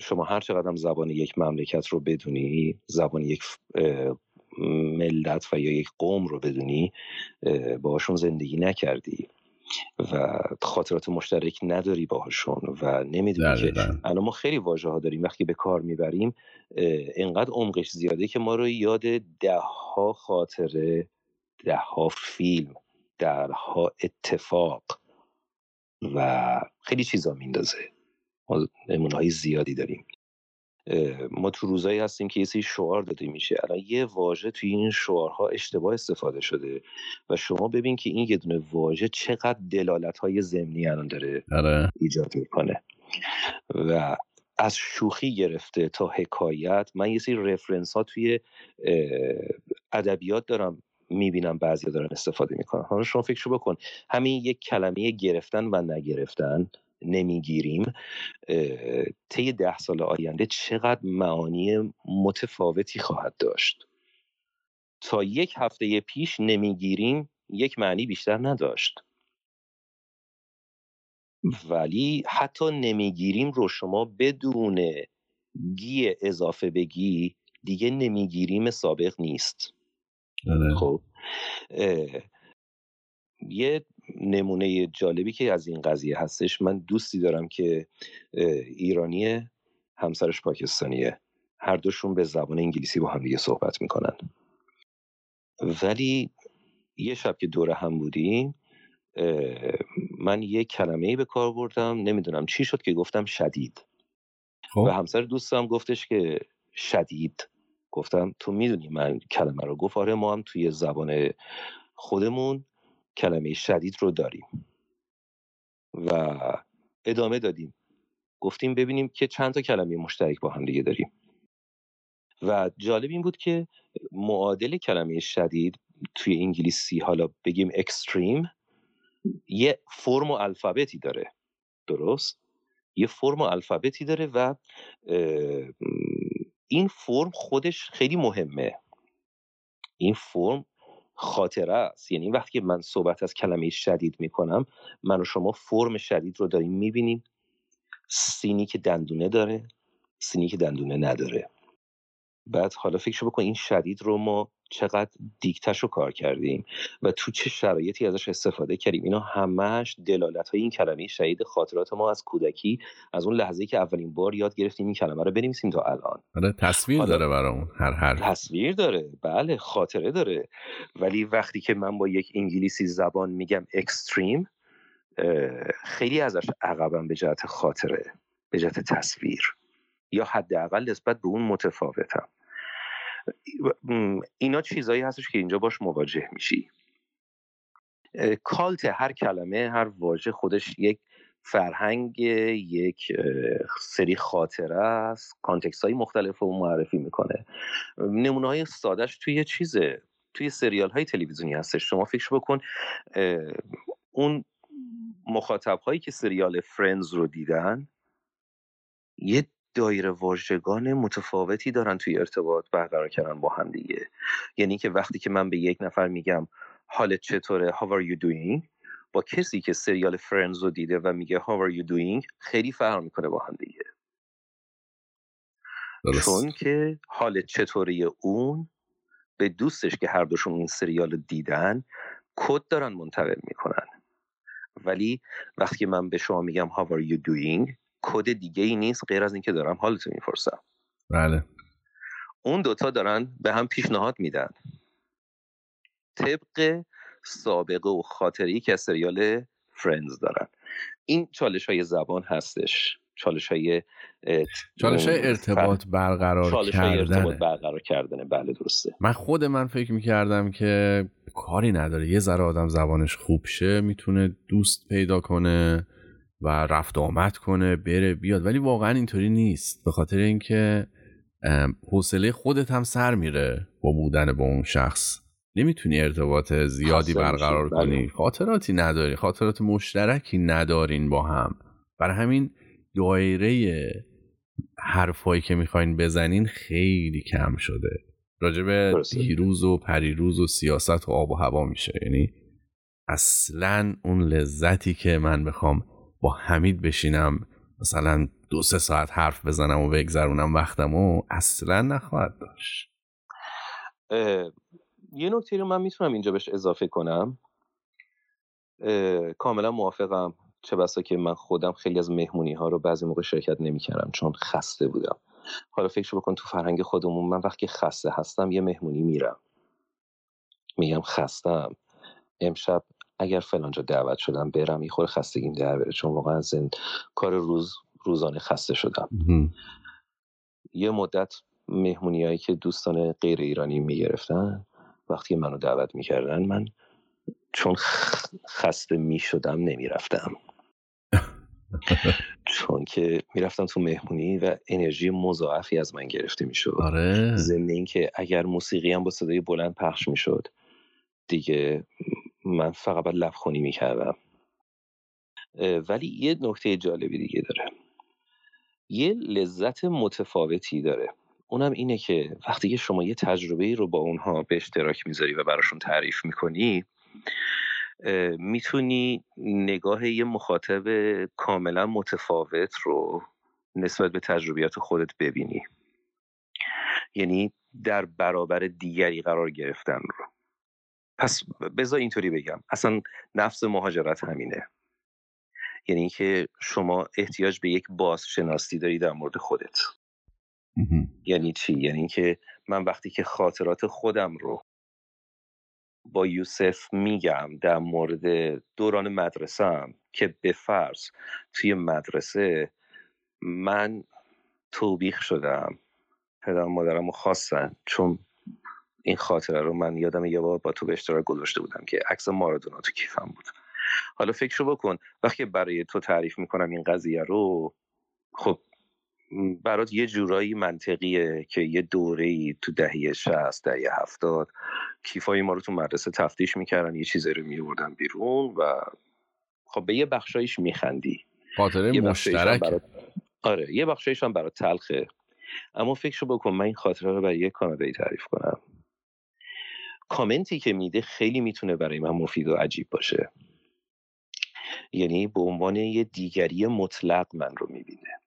شما هر چقدر زبان یک مملکت رو بدونی زبان یک ملت و یا یک قوم رو بدونی باشون زندگی نکردی. و خاطرات مشترک نداری باهاشون و نمی‌دونی که الان ما خیلی واژه ها داریم. وقتی به کار می‌بریم انقدر عمقش زیاده که ما رو یاد ده ها خاطره ده ها فیلم درها اتفاق و خیلی چیزا میندازه. ما های زیادی داریم. ما تو روزایی هستیم که یه سری شعار داده میشه. الان یه واژه توی این شعارها اشتباه استفاده شده و شما ببین که این یه دونه واژه چقدر دلالت های ضمنی الان داره آره. ایجاد می‌کنه. و از شوخی گرفته تا حکایت. من یه سری رفرنس ها توی ادبیات دارم می‌بینم بعضی دارن استفاده می‌کنن. حالا شما فکر بکن. همین یک کلمه گرفتن و نگرفتن. نمی‌گیریم طی ده سال آینده چقدر معانی متفاوتی خواهد داشت. تا یک هفته پیش نمی‌گیریم یک معنی بیشتر نداشت. ولی حتی نمی‌گیریم رو شما بدون گی اضافه بگی دیگه نمی‌گیریم سابق نیست. آره. خب یه نمونه جالبی که از این قضیه هستش. من دوستی دارم که ایرانیه همسرش پاکستانیه. هر دوشون به زبان انگلیسی با هم دیگه صحبت می‌کنن. ولی یه شب که دور هم بودیم من یه کلمه ای به کار بردم نمی‌دونم چی شد که گفتم شدید. خب. و همسر دوستم گفتش که شدید. گفتم تو می‌دونی من کلمه رو؟ گفت آره ما هم توی زبان خودمون کلمه شدید رو داریم. و ادامه دادیم. گفتیم ببینیم که چند تا کلمه مشترک با هم دیگه داریم. و جالب این بود که معادل کلمه شدید توی انگلیسی حالا بگیم اکستریم یه فرم و الفابتی داره. درست؟ یه فرم و الفابتی داره و این فرم خودش خیلی مهمه. این فرم خاطره است. یعنی وقتی که من صحبت از کلمه شدید می‌کنم من و شما فرم شدید رو داریم می‌بینیم. سینی که دندونه داره سینی که دندونه نداره. بعد حالا فکر بکن این شدید رو ما چقدر دیکتش رو کار کردیم و تو چه شرایطی ازش استفاده کردیم. اینا همش دلالت های این کلمه شهید خاطرات ما از کودکی از اون لحظه که اولین بار یاد گرفتیم این کلمه رو بنویسیم تا الان. آره تصویر داره برامون هر هر تصویر داره. بله خاطره داره. ولی وقتی که من با یک انگلیسی زبان میگم اکستریم خیلی ازش عقبم به جهت خاطره به جهت تصویر. یا حداقل نسبت به اون متفاوتم. اینا چیزایی هستش که اینجا باش مواجه میشی. کالت هر کلمه هر واژه خودش یک فرهنگ یک سری خاطره است. کانتکست های مختلف رو معرفی می‌کنه. نمونه های سادش توی چیزه. توی سریال های تلویزیونی هستش. شما فکر بکن اون مخاطب هایی که سریال Friends رو دیدن یه دایره واژگان متفاوتی دارن توی ارتباط برقرار کردن با هم دیگه. یعنی که وقتی که من به یک نفر میگم حالت چطوره؟ How are you doing? با کسی که سریال Friends رو دیده و میگه how are you doing? خیلی فرق می‌کنه با هم دیگه. چون که حالت چطوری اون به دوستش که هر دوشون این سریال رو دیدن کد دارن منتقل می‌کنن. ولی وقتی من به شما میگم how are you doing کد دیگه ای نیست غیر از اینکه دارم حالتو می‌پرسم. بله. اون دوتا دارن به هم پیشنهاد میدن. طبق سابقه و خاطری که از سریال فرندز دارن. این چالش های زبان هستش. چالش های چالش های ارتباط برقرار چالش های ارتباط برقرار کردنه. بله درسته. من خود من فکر می‌کردم که کاری نداره. یه ذره آدم زبانش خوب شه می‌تونه دوست پیدا کنه. و رفت آمد کنه بره بیاد. ولی واقعا اینطوری نیست. به خاطر اینکه حوصله خودت هم سر میره با بودن با اون شخص. نمی‌تونی ارتباط زیادی برقرار بله. کنی. خاطراتی نداری. خاطرات مشترکی ندارین با هم. برای همین دایره حرفایی که می‌خواین بزنین خیلی کم شده. راجب دیروز و پریروز و سیاست و آب و هوا میشه. یعنی اصلا اون لذتی که من بخوام با حمید بشینم مثلا دو سه ساعت حرف بزنم و بگذرونم وقتم و اصلا نخواهد داشت. یه نکته رو من می‌تونم اینجا بهش اضافه کنم. کاملا موافقم. چه بسا که من خودم خیلی از مهمونی ها رو بعضی موقع شرکت نمی‌کردم چون خسته بودم. حالا فکر بکن تو فرهنگ خودمون من وقتی خسته هستم یه مهمونی میرم. میگم خستم. امشب اگر فلانجا دعوت شدم برم یه خور خستگیم در بره چون واقعا از کار روز روزانه خسته شدم. یه مدت مهمونی هایی که دوستان غیر ایرانی می‌گرفتن وقتی منو دعوت می‌کردن من چون خسته می‌شدم نمی‌رفتم. چون که می‌رفتم تو مهمونی و انرژی مضاعفی از من گرفته می‌شد. آره. ضمن اینکه اگر موسیقی هم با صدای بلند پخش می‌شد دیگه من فقط باید لبخونی می‌کردم. ولی یه نکته جالبی دیگه داره. یه لذت متفاوتی داره. اونم اینه که وقتی که شما یه تجربه رو با اونها به اشتراک می‌ذاری و براشون تعریف می‌کنی می‌تونی نگاه یه مخاطب کاملا متفاوت رو نسبت به تجربیات خودت ببینی. یعنی در برابر دیگری قرار گرفتن رو. پس بذار اینطوری بگم. اصلا نفس مهاجرت همینه. یعنی اینکه شما احتیاج به یک بازشناسی داری در مورد خودت. یعنی چی؟ یعنی اینکه من وقتی که خاطرات خودم رو با یوسف میگم در مورد دوران مدرسم که به فرض توی مدرسه من توبیخ شدم. پدر مادرم رو خواستن. چون این خاطره رو من یادم یه بار با تو به اشتراک گذاشته بودم که عکس مارادونا تو کیفم بود. حالا فکر رو بکن. وقتی برای تو تعریف می‌کنم این قضیه رو خب برات یه جورایی منطقیه که یه دوره ای تو دهه 60 دهه 70 کیفای ما رو تو مدرسه تفتیش می‌کردن یه چیزی رو میوردن بیرون و خب به یه بخشایش میخندی. خاطره مشترک برات... آره یه بخشایش هم برات تلخه. اما فکر بکن من این خاطره رو برای یه کانادایی تعریف کنم. کامنتی که میده خیلی می‌تونه برای من مفید و عجیب باشه. یعنی به عنوان یه دیگری مطلق من رو می‌بینه.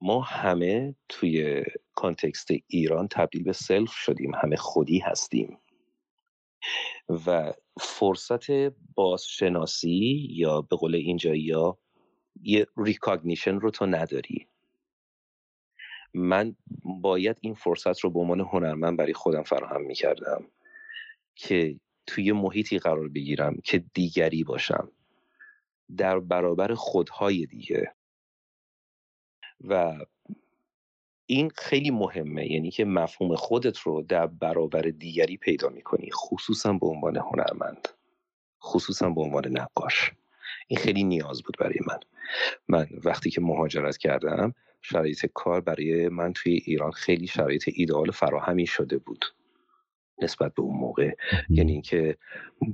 ما همه توی context ایران تبدیل به self شدیم همه خودی هستیم. و فرصت بازشناسی یا به قول اینجا یا یه recognition رو تو نداری. من باید این فرصت رو به عنوان هنرمند برای خودم فراهم می‌کردم. که توی محیطی قرار بگیرم که دیگری باشم. در برابر خودهای دیگه. و این خیلی مهمه یعنی که مفهوم خودت رو در برابر دیگری پیدا می‌کنی خصوصا به عنوان هنرمند. خصوصا به عنوان نقاش. این خیلی نیاز بود برای من. من وقتی که مهاجرت کردم شرایط کار برای من توی ایران خیلی شرایط ایدئال فراهمی شده بود. نسبت به اون موقع. یعنی اینکه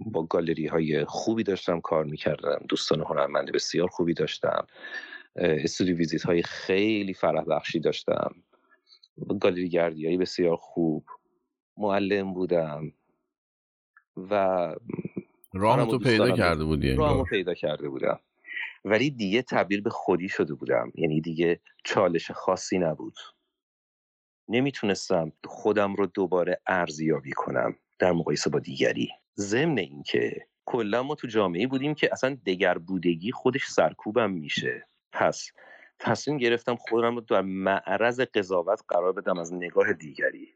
با گالری های خوبی داشتم کار می‌کردم دوستان هنرمند بسیار خوبی داشتم استودیو ویزیت های خیلی فرح بخشی داشتم. گالری گردی های بسیار خوب معلم بودم و راه تو پیدا کرده بودی راه پیدا کرده بودم. ولی دیگه تبدیل به خودی شده بودم. یعنی دیگه چالش خاصی نبود. نمی‌تونستم خودم رو دوباره ارزیابی کنم در مقایسه با دیگری. ضمن اینکه کلا ما تو جامعه بودیم که اصلا دگر بودگی خودش سرکوبم میشه. پس تصمیم گرفتم خودم رو در معرض قضاوت قرار بدم از نگاه دیگری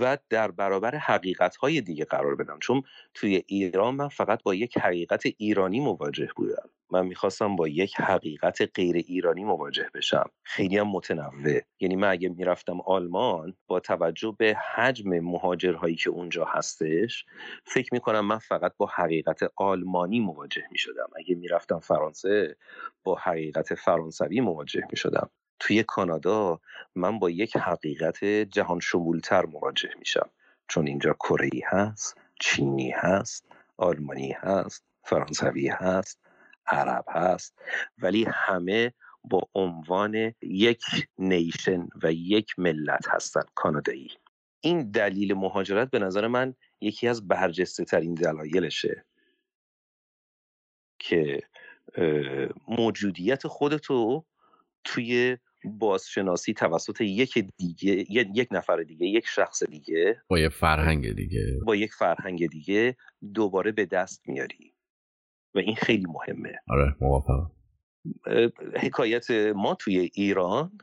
و در برابر حقیقت های دیگه قرار بدم. چون توی ایران من فقط با یک حقیقت ایرانی مواجه بودم. من می‌خواستم با یک حقیقت غیر ایرانی مواجه بشم. خیلی هم متنوع. یعنی من اگه می‌رفتم آلمان با توجه به حجم مهاجرهایی که اونجا هستش فکر می‌کنم من فقط با حقیقت آلمانی مواجه می‌شدم. اگه می‌رفتم فرانسه با حقیقت فرانسوی مواجه می‌شدم. توی کانادا من با یک حقیقت جهان شمولتر مواجه میشم. چون اینجا کره هست چینی هست آلمانی هست فرانسوی هست. عرب هست. ولی همه با عنوان یک نیشن و یک ملت هستند کانادایی. این دلیل مهاجرت به نظر من یکی از برجسته ترین دلایلشه که موجودیت خودتو توی بازشناسی توسط یک دیگه یک نفر دیگه یک شخص دیگه با یک فرهنگ دیگه. با یک فرهنگ دیگه دوباره به دست میاری. و این خیلی مهمه. آره موافقم. حکایت ما توی ایران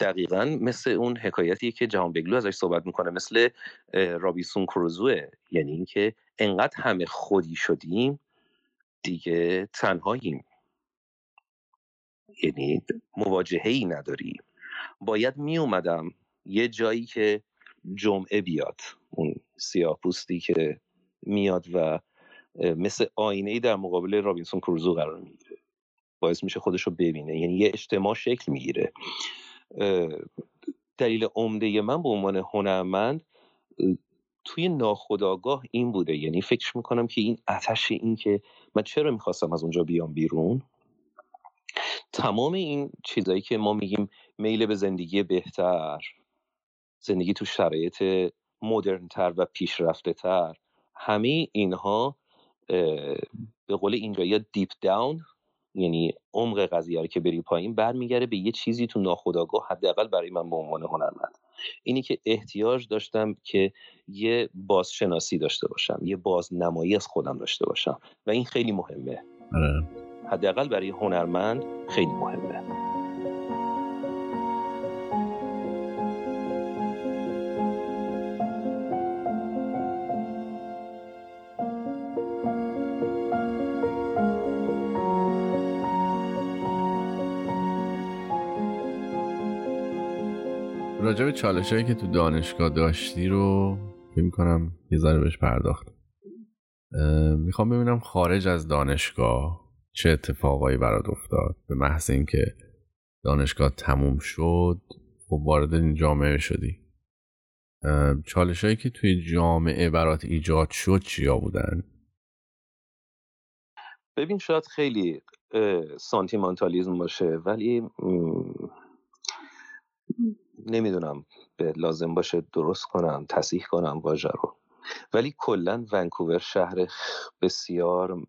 دقیقا مثل اون حکایتی که جهان بگلو ازش صحبت می‌کنه مثل رابیسون کروزوه. یعنی اینکه انقدر همه خودی شدیم دیگه تنهاییم. یعنی مواجهه ای نداریم. باید می اومدم یه جایی که جمعه بیاد. اون سیاه پوستی که میاد و مثل آینه ای در مقابل رابینسون کروزو قرار می‌گیره. باعث میشه خودش رو ببینه. یعنی یه اجتماع شکل می‌گیره. دلیل عمده من به عنوان هنرمند توی ناخداگاه این بوده. یعنی فکر می‌کنم که این اتش این که من چرا می‌خواستم از اونجا بیام بیرون؟ تمام این چیزایی که ما میگیم میل به زندگی بهتر زندگی تو شرایط مدرنتر و پیشرفته تر همه اینها به قول اینجا یا دیپ داون یعنی عمق قضیه رو که بری پایین برمیگرده به یه چیزی تو ناخودآگاه حداقل برای من به عنوان هنرمند. اینی که احتیاج داشتم که یه بازشناسی داشته باشم یه بازنمایی از خودم داشته باشم. و این خیلی مهمه. آره. حداقل برای هنرمند خیلی مهمه. راجع به چالش هایی که تو دانشگاه داشتی رو فکر کنم یه ذره بهش پرداخت. می‌خوام ببینم خارج از دانشگاه چه اتفاقایی برات افتاد. به محض اینکه دانشگاه تموم شد خب وارد این جامعه شدی. چالش هایی که توی جامعه برات ایجاد شد چیا بودن؟ ببین شاید خیلی سانتیمانتالیزم باشه ولی نمی‌دونم به لازم باشه درست کنم تصیح کنم واژه رو. ولی کلا ونکوور شهر بسیار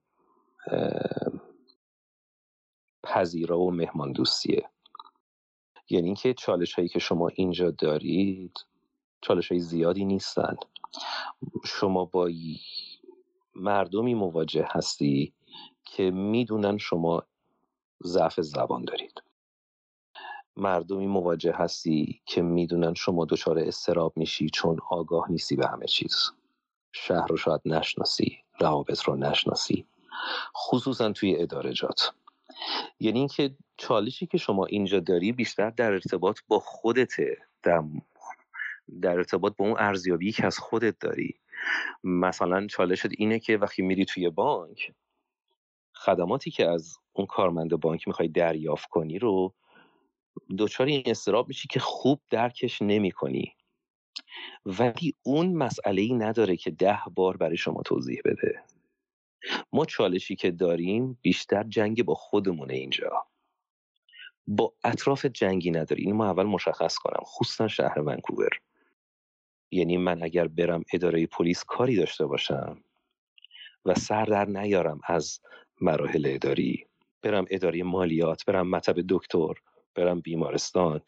پذیرا و مهمان دوستیه یعنی اینکه چالش هایی که شما اینجا دارید چالش های زیادی نیستن. شما با مردمی مواجه هستی که می‌دونن شما ضعف زبان دارید. مردمی مواجه هستی که می‌دونن شما دچار استراب میشی چون آگاه نیستی به همه چیز. شهر رو شاید نشناسی روابط رو نشناسی. خصوصا توی ادارجات یعنی اینکه چالشی که شما اینجا داری بیشتر در ارتباط با خودته در, در ارتباط با اون ارزیابی که از خودت داری. مثلا چالشت اینه که وقتی میری توی بانک خدماتی که از اون کارمند بانک می‌خوای دریافت کنی رو دچار این استراب میشی که خوب درکش نمی کنی ولی اون مسئله ای نداره که ده بار برای شما توضیح بده. ما چالشی که داریم بیشتر جنگ با خودمونه اینجا. با اطراف جنگی نداری. این ما اول مشخص کنم. خصوصا شهر ونکوور. یعنی من اگر برم اداره پلیس کاری داشته باشم و سر در نیارم از مراحل اداری. برم اداره مالیات برم مطب دکتر. برم بیمارستان.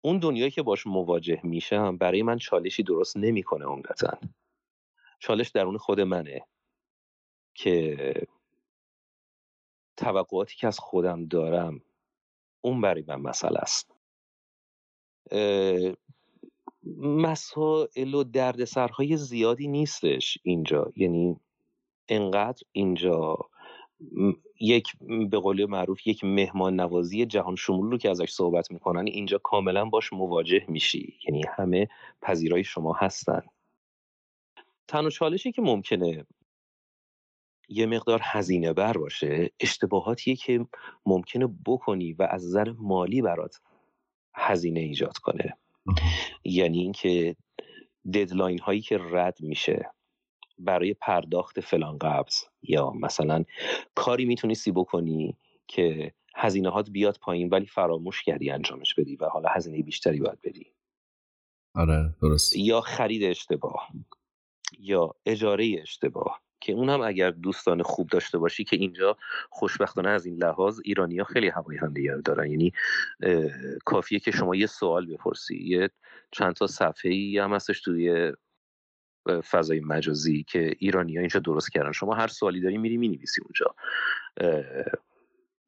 اون دنیایی که باش مواجه میشم برای من چالشی درست نمی‌کنه عمدتا. چالش درون خود منه که توقعاتی که از خودم دارم اون برای من مسئله است. مسائل و دردسرهای زیادی نیستش اینجا. یعنی انقدر اینجا یک به قول معروف یک مهمان نوازی جهان شمول رو که ازش صحبت می‌کنن اینجا کاملا باش مواجه میشی. یعنی همه پذیرای شما هستن. تنها چالشی که ممکنه یه مقدار هزینه بر باشه اشتباهاتیه که ممکنه بکنی و از نظر مالی برات هزینه ایجاد کنه. یعنی اینکه ددلاین هایی که رد میشه برای پرداخت فلان قبض. یا مثلا کاری می‌تونستی بکنی که هزینه هات بیاد پایین ولی فراموش کردی انجامش بدی و حالا هزینه بیشتری باید بدی. آره درست. یا خرید اشتباه یا اجاره اشتباه که اون هم اگر دوستان خوب داشته باشی که اینجا خوشبختانه از این لحاظ ایرانی ها خیلی هوای همدیگر دارن. یعنی کافیه که شما یه سوال بپرسی. یه چند تا صفحه ای هم هستش توی فضای مجازی که ایرانی ها اینجا درست کردن. شما هر سوالی داری میری می‌نویسی اونجا.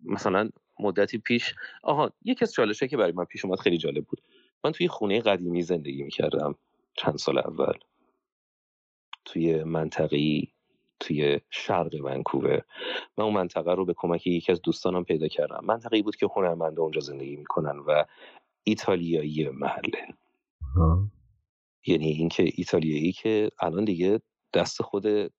مثلا مدتی پیش آها یکی از چالشه که برای من پیش اومد خیلی جالب بود. من توی خونه قدیمی زندگی می‌کردم چند سال اول. توی منطقه توی شرق ونکوور. من اون منطقه رو به کمک یکی از دوستانم پیدا کردم. منطقه بود که هنرمنده اونجا زندگی می‌کنن و ایتالیایی محله. یعنی اینکه ایتالیایی که الان دیگه دست خود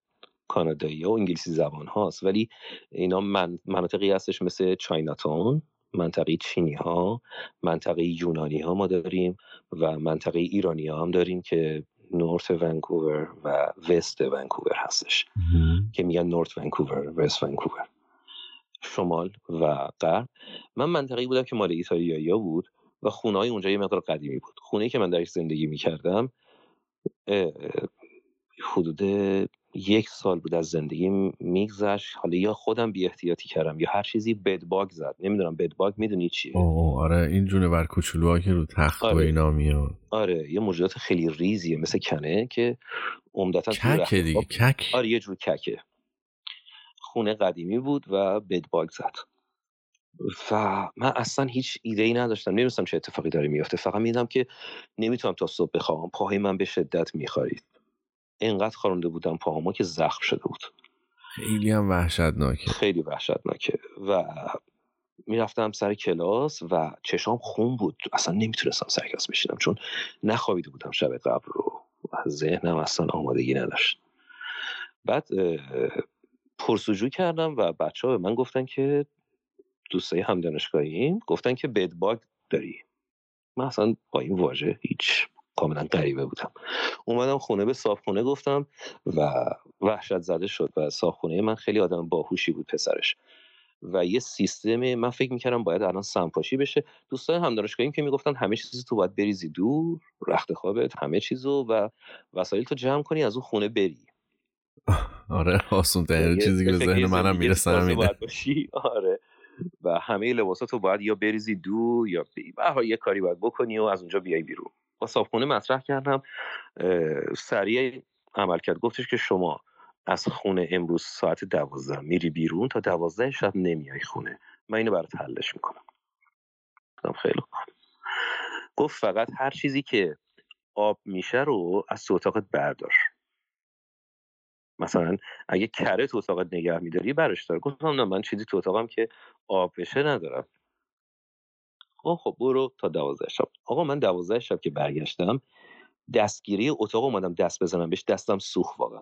کانادایی و انگلیسی زبان هاست ولی اینا من مناطقی هستش مثل چایناتون منطقه چینی ها منطقه یونانی ها ما داریم و منطقه ایرانی ها هم داریم که نورت ونکوور و وست ونکوور هستش که میگن نورت ونکوور وست ونکوور. شمال و غرب. من منطقه بودم که مال ایتالیایی بود. و خونه های اونجا یه مقدار قدیمی بود. خونه که من درش زندگی می‌کردم حدود یک سال بود از زندگی میگذشت. حالا یا خودم بی احتیاطی کردم یا هر چیزی بدباگ زد. نمی‌دونم بدباگ می‌دونی چیه اوه آره این جونه بر کوچولوها که رو تخت آره. و اینا میاد آره یه موجودات خیلی ریزیه مثل کنه که عمدتا کک دیگه کک آره یه جور ککه. خونه قدیمی بود و بدباگ زد. و من اصلا هیچ ایده ای نداشتم. نمی‌دونستم چه اتفاقی داره میفته فقط میدم که نمی‌تونم تا صبح بخوام پاهای من به شدت میخارید. انقدر خارونده بودم پاهامو که زخم شده بود. خیلی هم وحشتناکه. خیلی وحشتناکه. و می‌رفتم سر کلاس و چشام خون بود. اصلا نمی‌تونستم سر کلاس بشینم چون نخوابیده بودم شب قبل رو. و ذهنم اصلا آمادگی نداشت. بعد پرسجو کردم و بچه ها به من گفتن که دوستای هم دانشگاهیم گفتن که بدباگ داری. من اصلا با این واژه هیچ کاملا غریبه بودم. اومدم خونه به صاحب گفتم و وحشت زده شد و صاحب من خیلی آدم باهوشی بود پسرش. و یه سیستم من فکر می‌کردم باید الان سمپاشی بشه. دوستان هم دانشگاهیم که می‌گفتن همه چیز تو باید بریزی دور رخت خوابت همه چیزو و وسایل تو جمع کنی از اون خونه بری. آره آسون ترین چیزی که به ذهن منم می‌رسه همینه. آره. و همه لباساتو باید یا بریزی دور یا به یه کاری باید بکنی و از اونجا بیای بیرون. با صابخونه مطرح کردم. سریع عمل کرد گفتش که شما از خونه امروز ساعت دوازده میری بیرون تا دوازده شب نمیای خونه. من اینو برات حلش می‌کنم. خیلی خوب. گفت فقط هر چیزی که آب میشه رو از تو اتاقت بردار. مثلا اگه کره تو اتاقت نگه میداری برش دار گفتم نه من چیزی تو اتاقم که آب بشه ندارم. خب خب برو تا دوازده شب. آقا من دوازده شب که برگشتم دستگیری اتاق اومدم دست بزنم بهش دستم سوخ واقعا.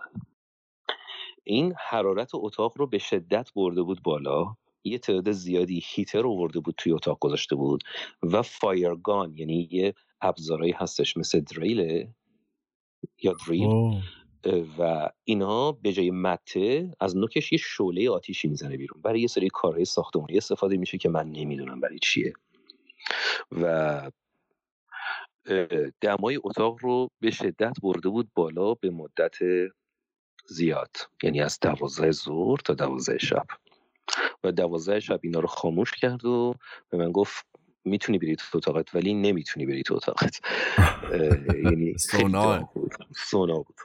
این حرارت اتاق رو به شدت برده بود بالا. یه تعداد زیادی هیتر آورده بود توی اتاق گذاشته بود و فایرگان یعنی یه ابزارهایی هستش مثل دریل یا دریل؟ و اینا به جای مته از نوکش یه شعله آتیشی می‌زنه بیرون. برای یه سری کارهای ساختمانی استفاده میشه که من نمی‌دونم برای چیه. و دمای اتاق رو به شدت برده بود بالا به مدت زیاد. یعنی از دوازده ظهر تا دوازده شب. و دوازده شب اینا رو خاموش کرد و به من گفت می‌تونی بری تو اتاقت ولی نمی‌تونی بری تو اتاقت. یعنی سونا. بود. سونا بود.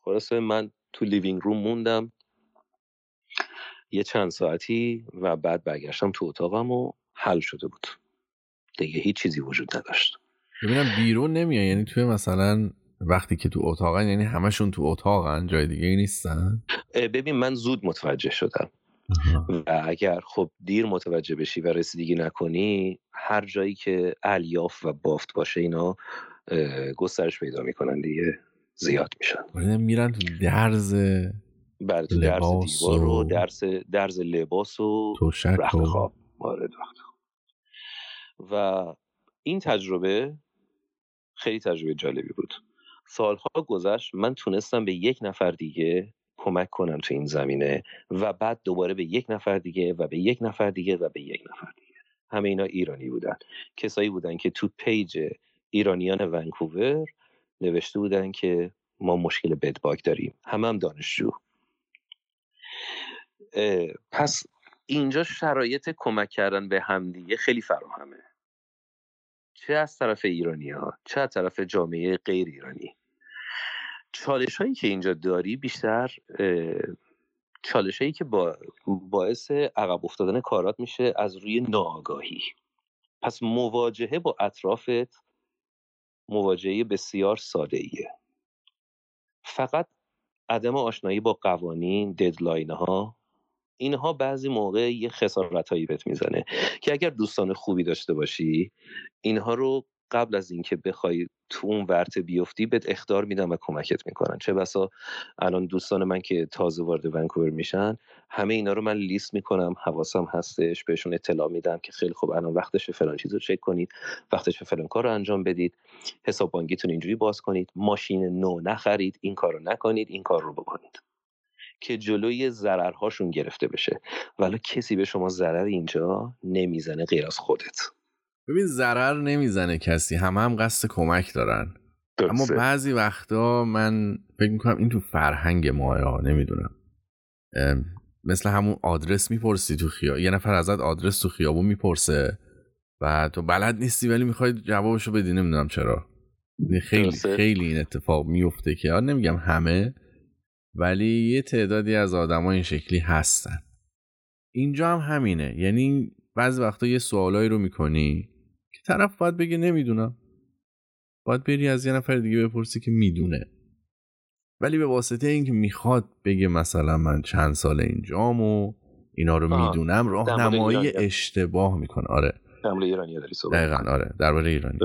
خلاصه من تو لیوینگ روم موندم. یه چند ساعتی و بعد برگشتم تو اتاقم و حل شده بود. دیگه هیچ چیزی وجود نداشت. ببینم بیرون نمیاد یعنی توی مثلا وقتی که تو اتاقن یعنی همشون تو اتاقن جای دیگه نیستن؟ ببین من زود متوجه شدم. و اگر خب دیر متوجه بشی و رسیدگی نکنی هر جایی که الیاف و بافت باشه اینا گسترش پیدا می‌کنن دیگه. زیاد میشن. میرن تو درز بله درز دیوار و درز, درز لباس و رخت خواب. آره و این تجربه خیلی تجربه جالبی بود. سالها گذشت من تونستم به یک نفر دیگه کمک کنم تو این زمینه و بعد دوباره به یک نفر دیگه و به یک نفر دیگه و به یک نفر دیگه. همه اینا ایرانی بودن. کسایی بودن که تو پیج ایرانیان ونکوور نوشته بودن که ما مشکل بدباگ داریم. همه هم دانشجو. پس اینجا شرایط کمک کردن به همدیگه خیلی فراهمه. چه از طرف ایرانی ها چه از طرف جامعه غیر ایرانی. چالش هایی که اینجا داری بیشتر چالش هایی که با باعث عقب افتادن کارات میشه از روی ناآگاهی. پس مواجهه با اطرافت مواجهه بسیار ساده ایه فقط عدم آشنایی با قوانین ددلاین ها اینها بعضی موقع یه خسارت هایی بهت می‌زنه که اگر دوستان خوبی داشته باشی اینها رو قبل از اینکه بخوای تو اون ورته بیفتی بهت اختار میدن و کمکت می‌کنن. چه بسا الان دوستان من که تازه وارد ونکوور میشن همه اینا رو من لیست می‌کنم حواسم هستش بهشون اطلاع میدم که خیلی خوب الان وقتش فلان چیز رو چک کنید وقتش فلان کار رو انجام بدید حساب بانکیتون اینجوری باز کنید ماشین نو نخرید این کار رو نکنید این کار رو بکنید. که جلوی ضررهاشون گرفته بشه. ولی کسی به شما ضرر اینجا نمی‌زنه غیر از خودت. ببین ضرر نمی‌زنه کسی. همه هم قصد کمک دارن. اما بعضی وقتا من فکر می‌کنم این تو فرهنگ ماه نمی‌دونم. مثل همون آدرس می‌پرسی تو خیابون یه نفر ازت آدرس تو خیابون می‌پرسه و تو بلد نیستی ولی می‌خوای جوابشو بدی نمی‌دونم چرا. خیلی خیلی این اتفاق میفته که نمیگم همه ولی یه تعدادی از آدما این شکلی هستن. اینجا هم همینه. یعنی بعضی وقتا یه سوالایی رو می‌کنی طرف باید بگه نمی‌دونم. باید بری از یه نفر دیگه بپرسی که می‌دونه. ولی به واسطه اینکه می‌خواد بگه مثلا من چند سال اینجام و اینا رو می‌دونم راهنمایی اشتباه می‌کنه. آره. ایرانی داری دقیقا آره. درباره ایرانی.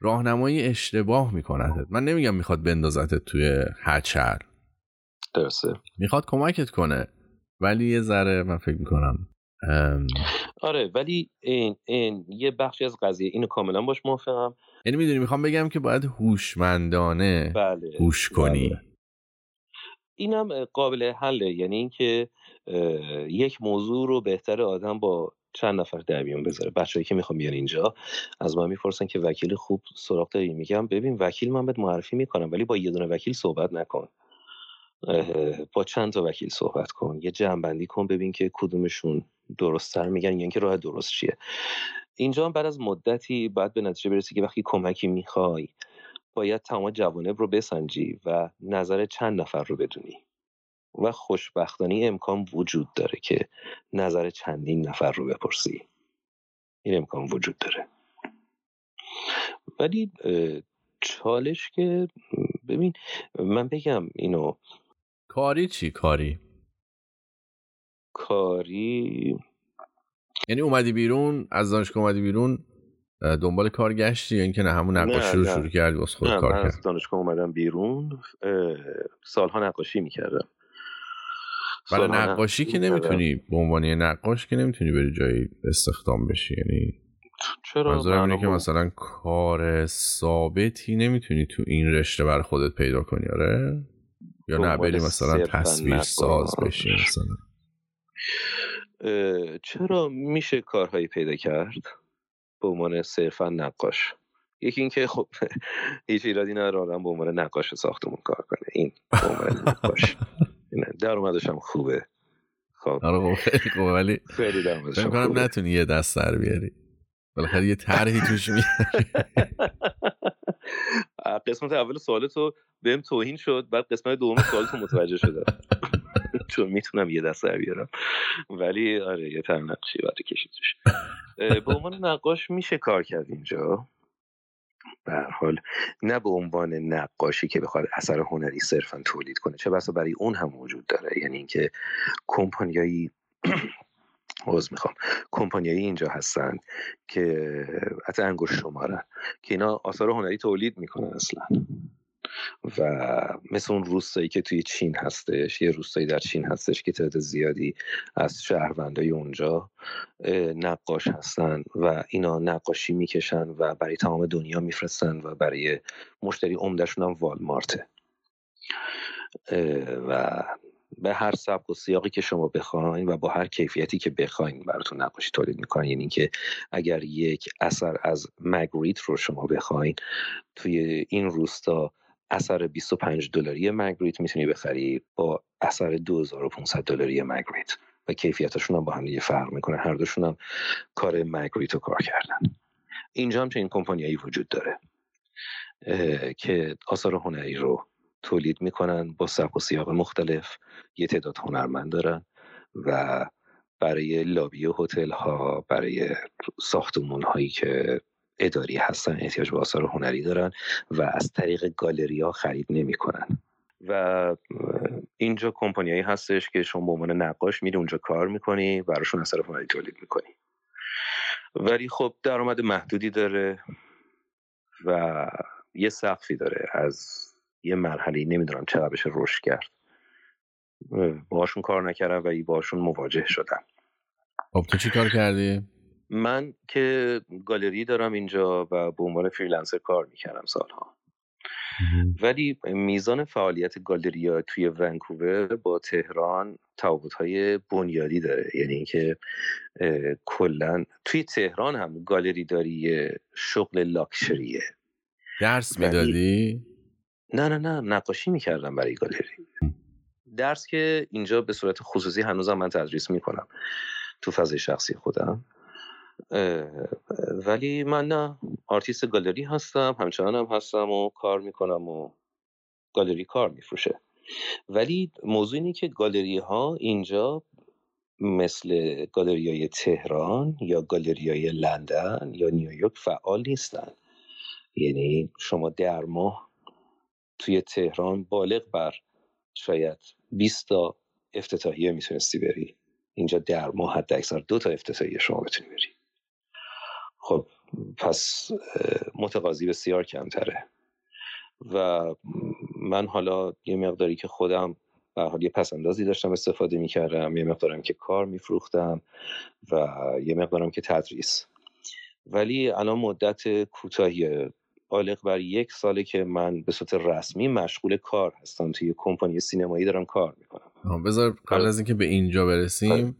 راهنمایی اشتباه می‌کنه. من نمیگم می‌خواد بندازتت توی هچر درسته. می‌خواد کمکت کنه. ولی یه ذره من فکر می‌کنم آره ولی این, این یه بخشی از قضیه اینو کاملا باش موافقم. یعنی می‌دونی می‌خوام بگم که باید هوشمندانه بله. هوش کنی. بله. اینم قابل حله. یعنی اینکه یک موضوع رو بهتر آدم با چند نفر در میون بذاره. بچه‌ای که می‌خوام بیان اینجا از من می‌پرسن که وکیل خوب سراغ داری میگم ببین وکیل من بهت معرفی می‌کنم ولی با یه دونه وکیل صحبت نکن. با چند تا وکیل صحبت کن. یه جمعبندی کن ببین که کدومشون درستتر میگن یا اینکه راه درست چیه. اینجا هم بعد از مدتی باید به نتیجه برسی که وقتی کمکی می‌خوای باید تمام جوانب رو بسنجی و نظر چند نفر رو بدونی. و خوشبختانه امکان وجود داره که نظر چندین نفر رو بپرسی. این امکان وجود داره. ولی چالش که ببین من بگم اینو کاری چی کاری؟ کاری؟ یعنی اومدی بیرون از دانشگاه اومدی بیرون دنبال کار گشتی یا اینکه نه همون نقاشی رو شروع کردی واسه خود کار کردی از دانشگاه اومدم بیرون سالها نقاشی می‌کردم. برای نقاشی که نمی‌تونی به عنوان نقاش که نمی‌تونی بری جایی استخدام بشی یعنی چرا منظورم اینه که مثلا کار ثابتی نمی‌تونی تو این رشته بر خودت پیدا کنی آره؟ یا نه بری مثلا تصویر ساز بشی مثلا. چرا میشه کارهایی پیدا کرد؟ به عنوان صرفا نقاش. یکی اینکه خب هیچ ایرادی نداره آدم به عنوان نقاش ساختمون کار کنه. این به عنوان نقاش. درآمدش هم خوبه. خب. آره خیلی خوبه ولی خیلی درآمدش خوبه. نتونی یه دست سر بیاری. بالاخره یه طرحی توش میاری. قسمت اول سوالتو بهم توهین شد بعد قسمت دوم سوالتو متوجه شدم. چون می‌تونم یه دست بیارم. ولی آره یه تر نقشی باید کشیدش به عنوان نقاش میشه کار کرد اینجا؟ به حال نه به عنوان نقاشی که بخواد اثر هنری صرفا تولید کنه. چه بسا برای اون هم وجود داره. یعنی اینکه کمپانیایی عوض می‌خوام. کمپانیایی اینجا هستن که حتی انگوش شمارن که اینا آثار هنری تولید می‌کنن اصلا. و مثل اون روستایی که توی چین هستش یه روستایی در چین هستش که تعداد زیادی از شهروندای اونجا نقاش هستن و اینا نقاشی می‌کشن و برای تمام دنیا میفرستن و برای مشتری عمدهشون هم والمارته. و به هر سبک و سیاقی که شما بخواین و با هر کیفیتی که بخواین براتون نقاشی تولید می‌کنن یعنی اینکه اگر یک اثر از مگریت رو شما بخواین توی این روستا اثر 25 دلاری مگریت می‌تونی بخری با اثر 2500 دلاری مگریت. و کیفیتشون هم با هم دیگه فرق می‌کنه. هر دوشون هم کار مگریت رو کار کردن. اینجا هم چنین کمپانیایی وجود داره که آثار هنری رو تولید می‌کنن با سبک و سیاق مختلف. یه تعداد هنرمند دارن و برای لابی هتل ها برای ساختمون هایی که اداری هستن احتیاج به آثار هنری دارن و از طریق گالری ها خرید نمی‌کنن. و اینجا کمپانیایی هستش که شما به عنوان نقاش میری اونجا کار می‌کنی براشون اثر هنری تولید می‌کنی. ولی خب درآمد محدودی داره و یه سقفی داره از یه مرحله نمی‌دونم چقدر بشه رشد کرد. باشون کار نکردم و باشون مواجه شدم. خب تو چی کار کردی؟ من که گالری دارم اینجا و به عنوان فریلنسر کار می‌کردم سالها. ولی میزان فعالیت گالری توی ونکوور با تهران های بنیادی داره. یعنی اینکه کلا توی تهران هم گالری داری شغل لاکشریه. درس می‌دادی؟ نه نه نه نقاشی می‌کردم برای گالری. درس که اینجا به صورت خصوصی هنوزم من تدریس می‌کنم تو فضای شخصی خودم. ولی من نه آرتیست گالری هستم همچنان هم هستم و کار می‌کنم و گالری کار میفروشه. ولی موضوع اینه که گالری ها اینجا مثل گالری های تهران یا گالری های لندن یا نیویورک فعال نیستن. یعنی شما در ماه توی تهران بالغ بر شاید 20 تا افتتاحیه می‌تونستی بری. اینجا در ماه حد اکثر دو تا افتتاحیه شما بتونی بری. خب پس متقاضی بسیار کمتره. و من حالا یه مقداری که خودم به حال یه پسندازی داشتم استفاده می‌کردم یه مقدارم که کار میفروختم و یه مقدارم که تدریس. ولی الان مدت کوتاهی بالغ بر یک ساله که من به صورت رسمی مشغول کار هستم. توی کمپانی سینمایی دارم کار می‌کنم. بذار قبل آره. از اینکه به اینجا برسیم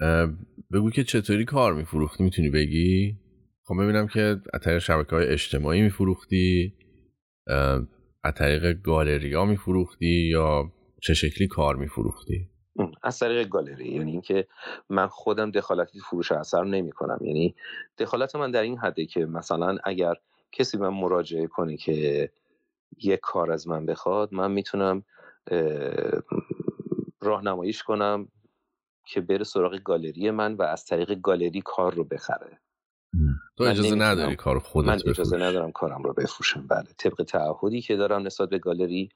آره. بگو که چطوری کار میفروختی؟ می‌تونی بگی؟ خب ببینم که از طریق شبکه های اجتماعی میفروختی از طریق گالری ها میفروختی یا چه شکلی کار میفروختی؟ از طریق گالری. یعنی اینکه من خودم دخالتی فروش اثر نمی کنم یعنی دخالت من در این حده که مثلا اگر کسی من مراجعه کنه که یک کار از من بخواد من می‌تونم راهنماییش کنم که بره سراغ گالری من و از طریق گالری کار رو بخره. تو اجازه نداری کار خودت من اجازه ندارم کارم رو بفروشم. بله طبق تعهدی که دارم نسبت به گالری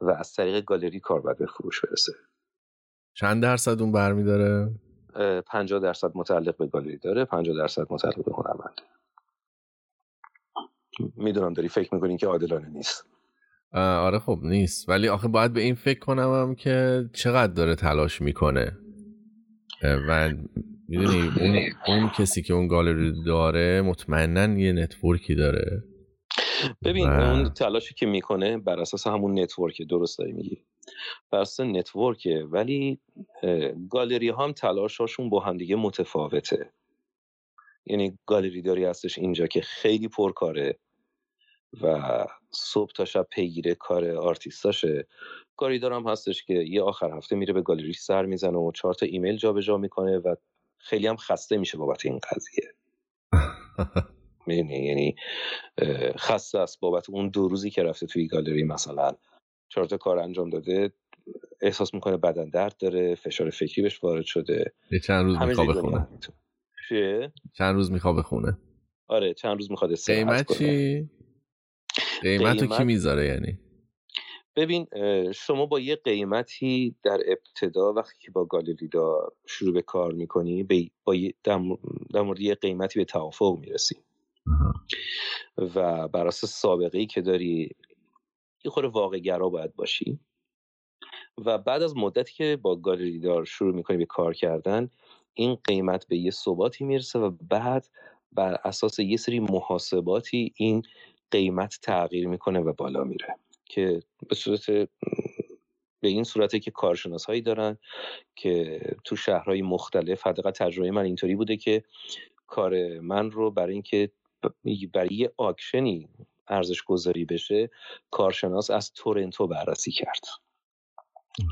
و از طریق گالری کار باید به فروش برسه. چند درصد اون برمیداره؟ 50 درصد متعلق به گالری داره 50 درصد متعلق به هنرمنده می‌دونم داری فکر می‌کنی که عادلانه نیست. آره خب نیست. ولی آخه باید به این فکر کنم هم که چقدر داره تلاش می‌کنه. و می‌دونی اون, اون کسی که اون گالری داره مطمئنا یه network ی داره. ببین اون تلاشی که می‌کنه بر اساس همون network ه درست داری میگی. بر اساس network ه ولی گالری ها هم تلاشاشون با هم دیگه متفاوته. یعنی گالری داری هستش اینجا که خیلی پرکاره. و صبح تا شب پیگیر کار آرتیستاشه. کاری دارم هستش که یه آخر هفته میره به گالری سر می‌زنه و چهار تا ایمیل جابجا می‌کنه و خیلی هم خسته میشه بابت این قضیه. می‌دونی؟ یعنی خسته است بابت اون دو روزی که رفته توی گالری مثلا. چهار تا کار انجام داده احساس می‌کنه بدن درد داره فشار فکری بهش وارد شده. یه چند روز میخوابه خونه چند روز میخوابه خونه آره چند روز می‌خواد قیمت چی؟ قیمت رو کی می‌ذاره یعنی؟ ببین شما با یه قیمتی در ابتدا وقتی که با گالری دار شروع به کار می‌کنی با در مورد یه قیمتی به توافق می‌رسی. و بر اساس سابقه ای که داری یه خور واقع گرا باید باشی. و بعد از مدتی که با گالری دار شروع می‌کنی به کار کردن این قیمت به یه ثباتی می‌رسه و بعد بر اساس یه سری محاسباتی این قیمت تغییر می‌کنه و بالا میره. که به صورت به این صورته که کارشناس هایی دارن که تو شهرهای مختلف حداقل تجربه من اینطوری بوده که کار من رو برای اینکه برای یه آکشنی ارزش گذاری بشه کارشناس از تورنتو بررسی کرد.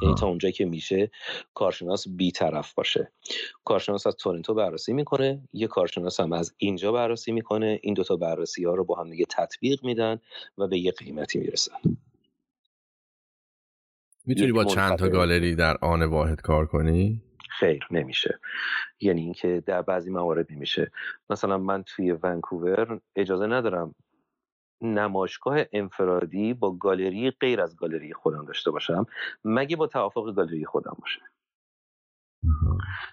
یعنی تا اونجایی که میشه کارشناس بیطرف باشه. کارشناس از تورنتو بررسی می‌کنه یه کارشناس هم از اینجا بررسی می‌کنه این دوتا بررسی ها رو با هم دیگه تطبیق میدن و به یه قیمتی می‌رسن. می‌تونی با چند تا گالری در آن واحد کار کنی؟ خیر نمیشه. یعنی اینکه در بعضی موارد نمیشه. مثلا من توی ونکوور اجازه ندارم نمایشگاه انفرادی با گالری غیر از گالری خودم داشته باشم مگه با توافق گالری خودم باشه؟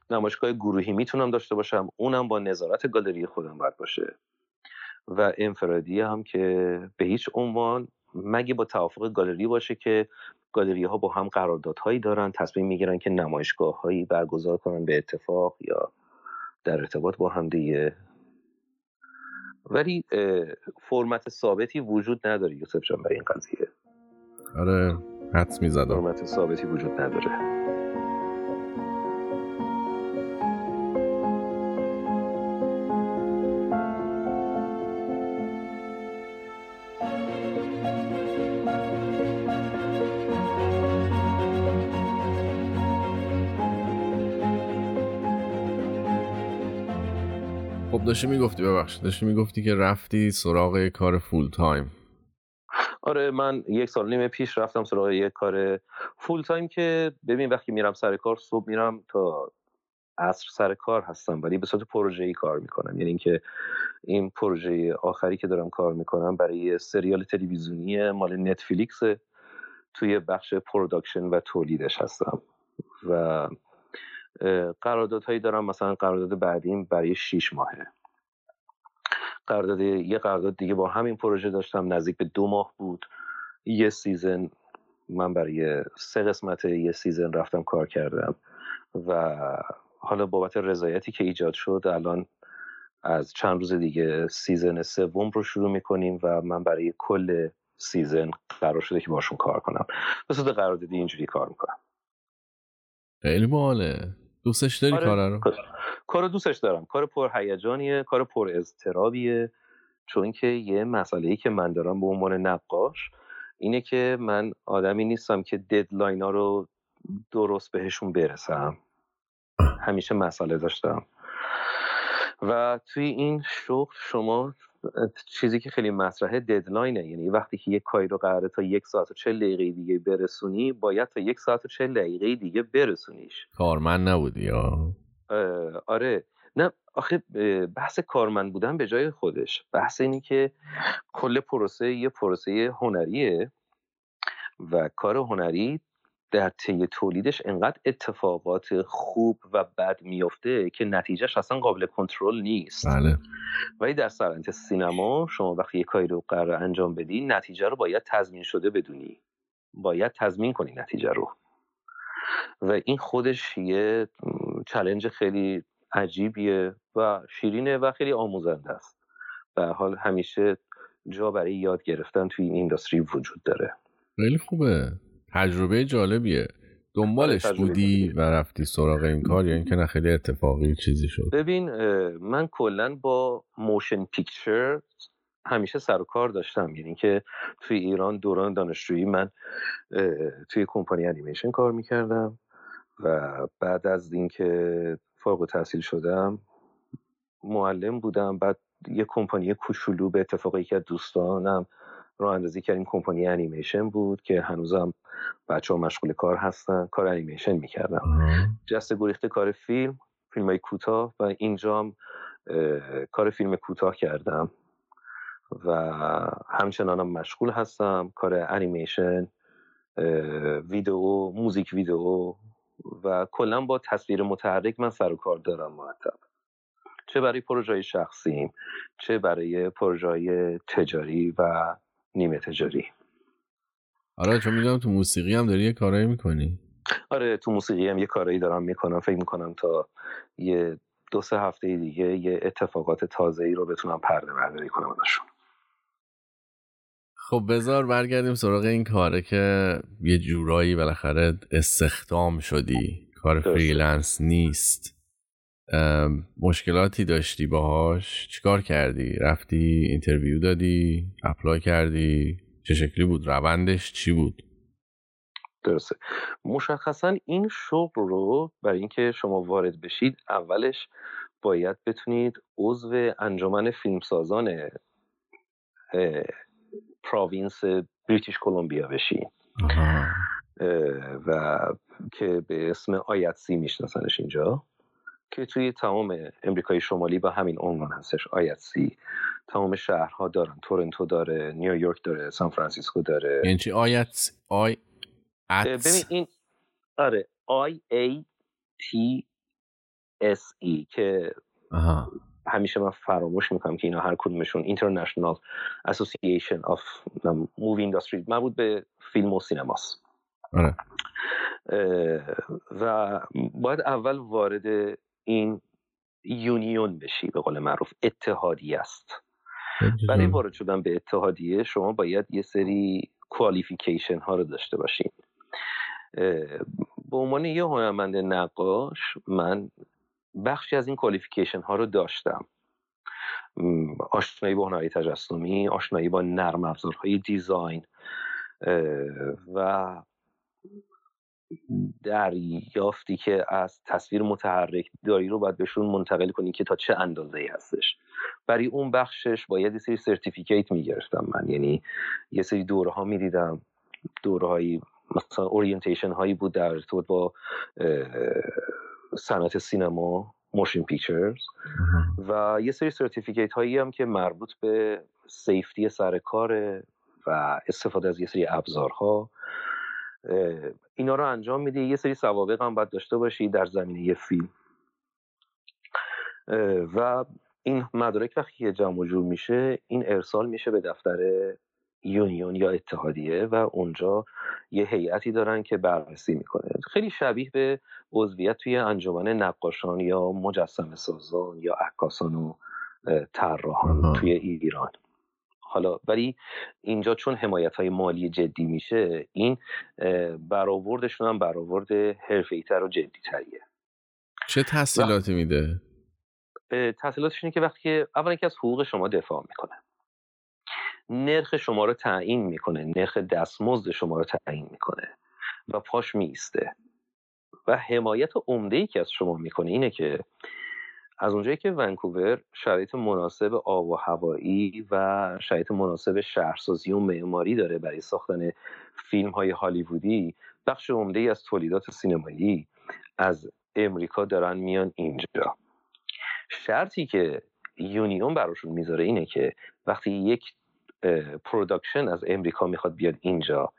نمایشگاه گروهی می‌تونم داشته باشم اونم با نظارت گالری خودم باید باشه. و انفرادی هم که به هیچ عنوان مگه با توافق گالری باشه که گالری ها با هم قراردادهایی دارن تصمیم می‌گیرن که نمایشگاه هایی برگزار کنن به اتفاق یا در ارتباط با هم دیگه ولی فرمت ثابتی وجود نداره یوسف جان برای این قضیه. آره حدس می‌زدم. فرمت ثابتی وجود نداره. خب داشتی می‌گفتی ببخشید. داشتی می‌گفتی که رفتی سراغ کار فول تایم آره من یک سال نیم پیش رفتم سراغ یک کار full time که ببین وقتی میرم سر کار صبح میرم تا عصر سر کار هستم ولی به صورت پروژه ای کار می‌کنم. یعنی اینکه این پروژه آخری که دارم کار می‌کنم برای سریال تلویزیونی مال Netflix توی بخش production و تولیدش هستم. و قراردادهایی دارم مثلا قرارداد بعدیم برای 6 ماهه. قرارداد یه قرارداد دیگه با همین پروژه داشتم نزدیک به دو ماه بود. یه season من برای سه قسمت یه season رفتم کار کردم و حالا بابت رضایتی که ایجاد شد الان از چند روز دیگه season سوم رو شروع می‌کنیم و من برای کل season قرار شده که باشون کار کنم. به صورت قراردادی اینجوری کار می‌کنم. خیلی باله دوستش داری. کار رو؟ کار دوستش دارم. کار پرهیجانیه کار پر اضطرابیه. چون که یه مسئله ای که من دارم به عنوان نقاش اینه که من آدمی نیستم که ددلاین ها رو درست بهشون برسم. همیشه مسئله داشتم. و توی این شغل شما چیزی که خیلی مطرحه ددلاینه یعنی وقتی که یک کاری رو قراره تا یک ساعت و چل دقیقه دیگه برسونی باید تا یک ساعت و چل دقیقه دیگه برسونیش. کارمند نبودی یا آره. نه آخه بحث کارمند بودن به جای خودش. بحث اینی که کل پروسه یه پروسه هنریه و کار هنری در طی تولیدش انقدر اتفاقات خوب و بد میفته که نتیجهش اصلا قابل کنترل نیست. بله. ولی در سرانت سینما شما وقتی یه کاری رو قرار انجام بدی نتیجه رو باید تضمین شده بدونی. باید تضمین کنی نتیجه رو. و این خودش یه چلنج خیلی عجیبیه و شیرینه و خیلی آموزنده است. به حال همیشه جا برای یاد گرفتن توی این اینداستری وجود داره. خیلی خوبه. تجربه جالبیه. دنبالش آره، بودی و رفتی سراغ این کار یا اینکه نه خیلی اتفاقی چیزی شد؟ ببین من کلا با motion picture همیشه سر و کار داشتم. یعنی که توی ایران دوران دانشجویی من توی کمپانی انیمیشن کار می‌کردم و بعد از اینکه فارغ تحصیل شدم معلم بودم. بعد یه کمپانی کوچولو به اتفاق یکی از دوستانم راه اندازی کردیم کمپانی انیمیشن بود که هنوزم بچه ها مشغول کار هستن کار انیمیشن می‌کردم جست گریخته کار فیلم فیلم های کوتاه و اینجام کار فیلم کوتاه کردم و همچنانم مشغول هستم. کار انیمیشن ویدیو موزیک ویدیو و کلا با تصویر متحرک من سر و کار دارم مرتب. چه برای پروژه شخصیم چه برای پروژه تجاری و نیمه تجاری. آره چون می‌دونم تو موسیقی هم داری یه کارایی می‌کنی. آره تو موسیقی هم یه کارایی دارم می‌کنم. فکر می‌کنم تا یه دو سه هفته دیگه یه اتفاقات تازه ای رو بتونم پرده برداری کنم ازشون. خب بذار برگردیم سراغ این کاره که یه جورایی بالاخره استخدام شدی. کار freelance نیست. مشکلاتی داشتی باهاش؟ چیکار کردی؟ رفتی interview دادی؟ apply کردی؟ چه شکلی بود؟ روندش چی بود؟ درسته. مشخصا این شغل رو برای اینکه شما وارد بشید اولش باید بتونید عضو انجمن فیلمسازان پراوینس بریتیش کلمبیا بشید و که به اسم آیتسی میشناسنش اینجا. که توی تمام امریکای شمالی با همین عنوان هستش سی. تمام شهرها دارن. تورنتو داره نیویورک داره سان فرانسیسکو داره. یعنی چی؟ آیت آی ببین این آره I A T S E که همیشه من فراموش می‌کنم که اینا هر کدومشون International Association of Movie Industry مربوط به فیلم و سینماست. آره. و باید اول وارد این یونیون بشی به قول معروف اتحادیه است. برای وارد شدن به اتحادیه شما باید یه سری کوالیفیکیشن ها رو داشته باشین به عنوان یه هنرمند نقاش من بخشی از این کوالیفیکیشن ها رو داشتم. آشنایی با هنری تجسمی آشنایی با نرم افزارهای دیزاین و دریافتی که از تصویر متحرک داری رو باید بهشون منتقل کنی که تا چه اندازه ای هستش. برای اون بخشش باید یه سری certificate می‌گرفتم من. یعنی یه سری دوره ها می‌دیدم. دوره هایی مثلا orientation هایی بود در ارتباط با صنعت سینما motion pictures و یه سری certificate هایی هم که مربوط به safety سر کار و استفاده از یه سری ابزارها. اینا رو انجام میدی. یه سری سوابق هم باید داشته باشی در زمینه فیلم. و این مدارک وقتی که جمع جور میشه این ارسال میشه به دفتر یونیون یا اتحادیه و اونجا یه هیئتی دارن که بررسی می‌کنه. خیلی شبیه به عضویت توی انجمن نقاشان یا مجسم سازان یا عکاسان و طراحان توی ایران. حالا ولی اینجا چون حمایت های مالی جدی میشه این برآوردشون هم برآورد حرفه‌ای‌تر و جدیتریه. چه تحصیلاتی میده؟ تحصیلاتش اینه که وقتی که اولا که از حقوق شما دفاع می‌کنه. نرخ شما رو تعیین می‌کنه نرخ دستمزد شما رو تعیین می‌کنه و پاش میسته و حمایت عمده ای که از شما می‌کنه اینه که از اونجایی که ونکوور شرایط مناسب آب و هوایی و شرایط مناسب شهرسازی و معماری داره برای ساختن فیلم های هالیوودی بخش عمده ای از تولیدات سینمایی از امریکا دارن میان اینجا. شرطی که union براشون می‌ذاره اینه که وقتی یک production از امریکا می‌خواد بیاد اینجا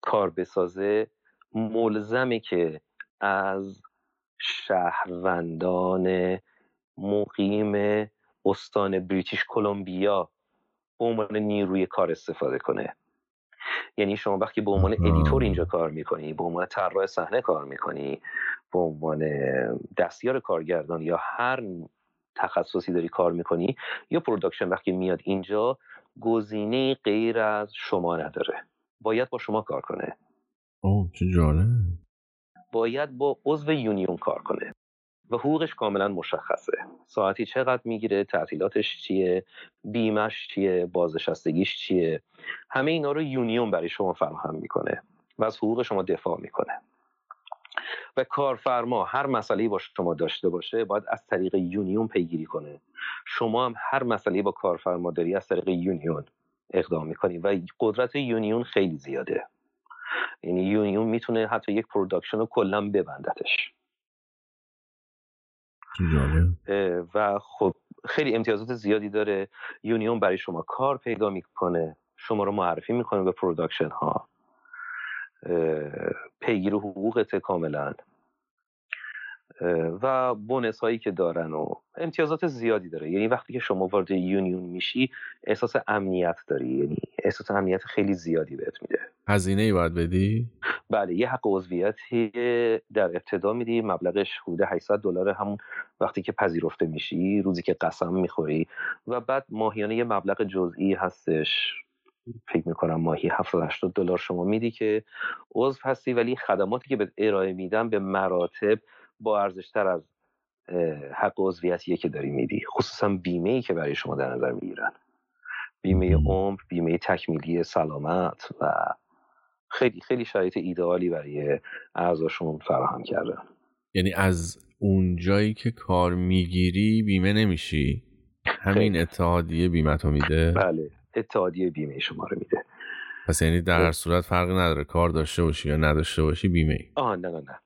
کار بسازه ملزمه که از شهروندان مقیم استان بریتیش کلمبیا به عنوان نیروی کار استفاده کنه. یعنی شما وقتی به عنوان editor اینجا کار می‌کنی به عنوان طراح صحنه کار می‌کنی به عنوان دستیار کارگردان یا هر تخصصی داری کار می‌کنی یا production وقتی میاد اینجا گزینه غیر از شما نداره. باید با شما کار کنه. اوه چه جالب. باید با عضو union کار کنه و حقوقش کاملا مشخصه. ساعتی چقدر می‌گیره تعطیلاتش چیه بیمش چیه بازنشستگیش چیه همه اینا رو union برای شما فراهم می‌کنه و از حقوق شما دفاع می‌کنه. و کارفرما هر مسئله با شما داشته باشه باید از طریق union پیگیری کنه. شما هم هر مسئله با کارفرما داری از طریق union اقدام می‌کنی و قدرت union خیلی زیاده. یعنی union می‌تونه حتی یک production رو کلا ببندتش. و خب خیلی امتیازات زیادی داره. union برای شما کار پیدا می‌کنه. شما رو معرفی می‌کنه به production ها. پیگیر حقوقت کاملا. و bonus هایی که دارن و امتیازات زیادی داره. یعنی وقتی که شما وارد union میشی احساس امنیت داری. یعنی احساس امنیت خیلی زیادی بهت میده. هزینه ای باید بدی؟ بله یه حق عضویتی در ابتدا میدی. مبلغش حدود 800 دلار. همون وقتی که پذیرفته میشی روزی که قسم می‌خوری. و بعد ماهیانه یه مبلغ جزئی هستش. فکر می‌کنم ماهی 70 80 دلار شما میدی که عضو هستی. ولی خدماتی که به ارائه میدن به مراتب با ارزشتر از حق عضویتیه که داری میدی. خصوصا بیمه ای که برای شما در نظر می‌گیرن. بیمه عمر بیمه تکمیلی سلامت و خیلی خیلی شرایط ایدئالی برای اعضاشون فراهم کردن یعنی از اون جایی که کار می‌گیری بیمه نمیشی. همین اتحادیه بیمه تو میده؟ بله اتحادیه بیمه شما رو میده. پس یعنی در هر صورت فرقی نداره کار داشته باشی یا نداشته باشی بیمه ای آه نه نه نه.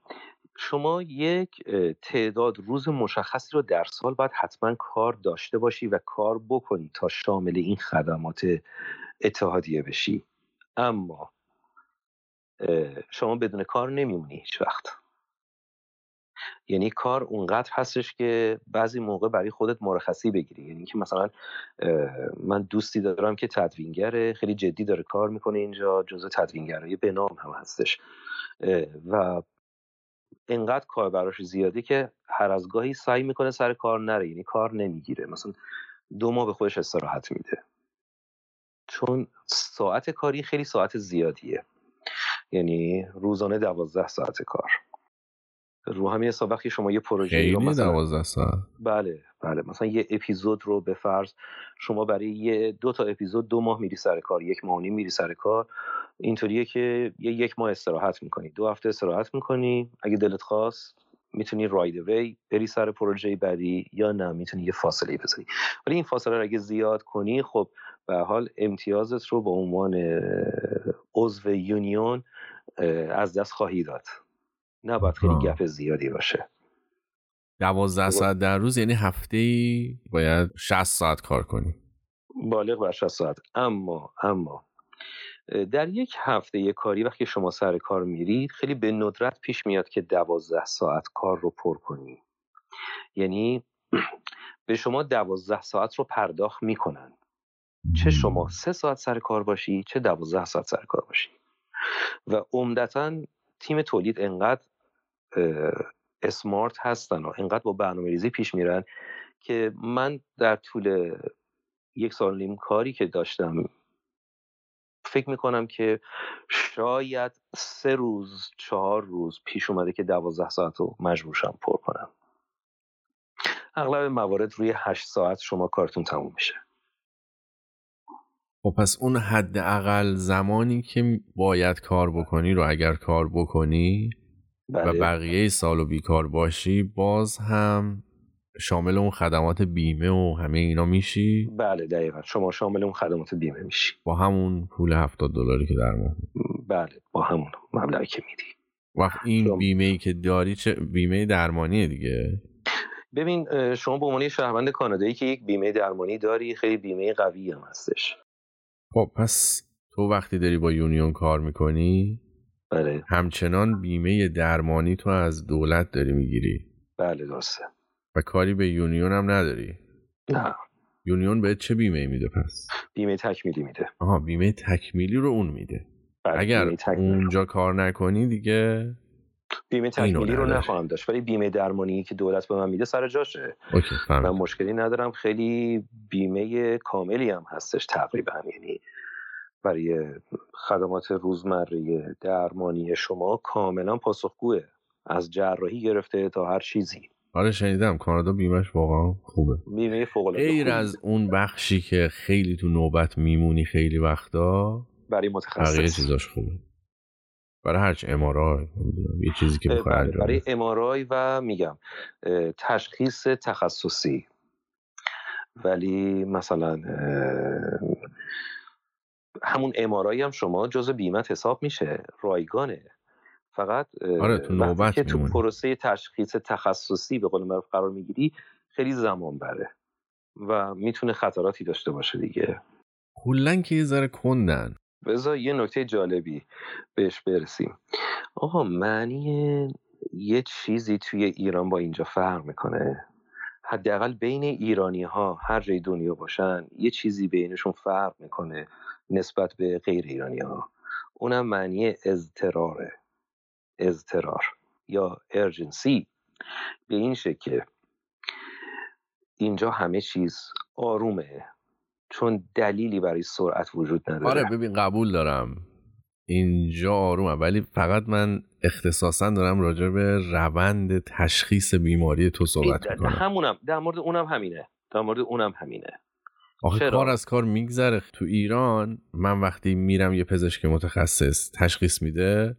شما یک تعداد روز مشخصی رو در سال باید حتما کار داشته باشی و کار بکنی تا شامل این خدمات اتحادیه بشی. اما شما بدون کار نمیمونی هیچ وقت. یعنی کار اونقدر هستش که بعضی موقع برای خودت مرخصی بگیری. یعنی که مثلا من دوستی دارم که تدوینگره خیلی جدی داره کار می‌کنه اینجا جزء تدوینگرای به نام هم هستش. و انقدر کار براش زیاده که هر از گاهی سعی می‌کنه سر کار نره یعنی کار نمی‌گیره. مثلا دو ماه به خودش استراحت میده. چون ساعت کاری خیلی ساعت زیادیه. یعنی روزانه دوازده ساعت کار. رو همین حساب وقتی شما یه پروژه رو مثلا 12 ساعت. بله بله. مثلا یه اپیزود رو به فرض شما برای یه دو تا اپیزود دو ماه میری سر کار یک ماه میری سر کار. اینطوریه که یه یک ماه استراحت می‌کنی دو هفته استراحت می‌کنی اگه دلت خواست می‌تونی راید وی بری سر پروژه بعدی یا نه می‌تونی یه فاصله بذاری. ولی این فاصله رو اگه زیاد کنی خب به حال امتیازت رو به عنوان عضو یونیون از دست خواهی داد. نباید خیلی گپ زیادی باشه. دوازده ساعت در روز یعنی هفته ای باید 60 ساعت کار کنی. بالغ بر 60 ساعت. اما اما در یک هفته یک کاری وقتی شما سر کار میرید خیلی به ندرت پیش میاد که دوازده ساعت کار رو پر کنی. یعنی به شما دوازده ساعت رو پرداخت می‌کنن. چه شما سه ساعت سر کار باشی چه دوازده ساعت سر کار باشی. و عمدتا تیم تولید انقدر اسمارت هستن و انقدر با برنامه ریزی پیش میرن که من در طول یک سال نیم کاری که داشتم فکر می‌کنم که شاید سه روز چهار روز پیش اومده که دوازده ساعت رو مجبورشم پر کنم اغلب موارد روی هشت ساعت شما کارتون تموم میشه خب پس اون حداقل زمانی که باید کار بکنی رو اگر کار بکنی بله. و بقیه سال و بیکار باشی باز هم شامل اون خدمات بیمه و همه اینا میشی؟ بله دقیقا. شما شامل اون خدمات بیمه میشی. با همون پول هفتاد دلاری که در ماه بله با همون مبلغی که میدی. وقت این بیمه ای که داری چه بیمه درمانیه دیگه؟ ببین شما به عنوان شهروند کانادایی که یک بیمه درمانی داری خیلی بیمه قوی هم هستش. خب پس تو وقتی داری با union کار می‌کنی بله. همچنان بیمه درمانی تو از دولت داری می‌گیری. بله درسته. و کاری به union هم نداری؟ نه. union به چه بیمه میده پس؟ بیمه تکمیلی میده. آها بیمه تکمیلی رو اون میده. بله، اگر. اونجا کار نکنی دیگه بیمه تکمیلی رو. نخواهم داشت ولی بیمه درمانی که دولت به من میده سر جاشه. OK من مشکلی ندارم خیلی بیمه کاملی هم هستش تقریبا یعنی برای خدمات روزمره درمانی شما کاملا پاسخگوه. از جراحی گرفته تا هر چیزی. آره شنیدم. کانادا بیمهش واقعا خوبه. بیمه فوق العاده غیر از اون بخشی که خیلی تو نوبت میمونی خیلی وقتا برای بقیه متخصص چیزاش خوبه. برای هرچی امارای یه چیزی که بخوای بله، انجام برای. امارای و میگم تشخیص تخصصی. ولی مثلا همون امارایی هم شما جزء بیمت حساب میشه. رایگانه. فقط آره، تو نوبت که تو. پروسه تشخیص تخصصی به قول معروف قرار می‌گیری خیلی زمان بره و می‌تونه خطراتی داشته باشه دیگه. کلا که یه ذره کندن. بذار یه نکته جالبی بهش برسیم. آقا معنی یه چیزی توی ایران با اینجا فرق می‌کنه. حداقل بین ایرانی ها هر جای دنیا باشن یه چیزی بینشون فرق می‌کنه نسبت به غیر ایرانی ها اونم معنی اضطراره. اضطرار یا ارجنسی به این شکل. که اینجا همه چیز آرومه چون دلیلی برای سرعت وجود نداره. آره ببین قبول دارم. اینجا آرومه ولی فقط من اختصاصا دارم راجع به روند تشخیص بیماری تو صحبت می‌کنم. همونم در مورد اونم همینه. در مورد اونم همینه. آخه چرا؟ کار از کار میگذره. تو ایران من وقتی میرم یه پزشک متخصص تشخیص میده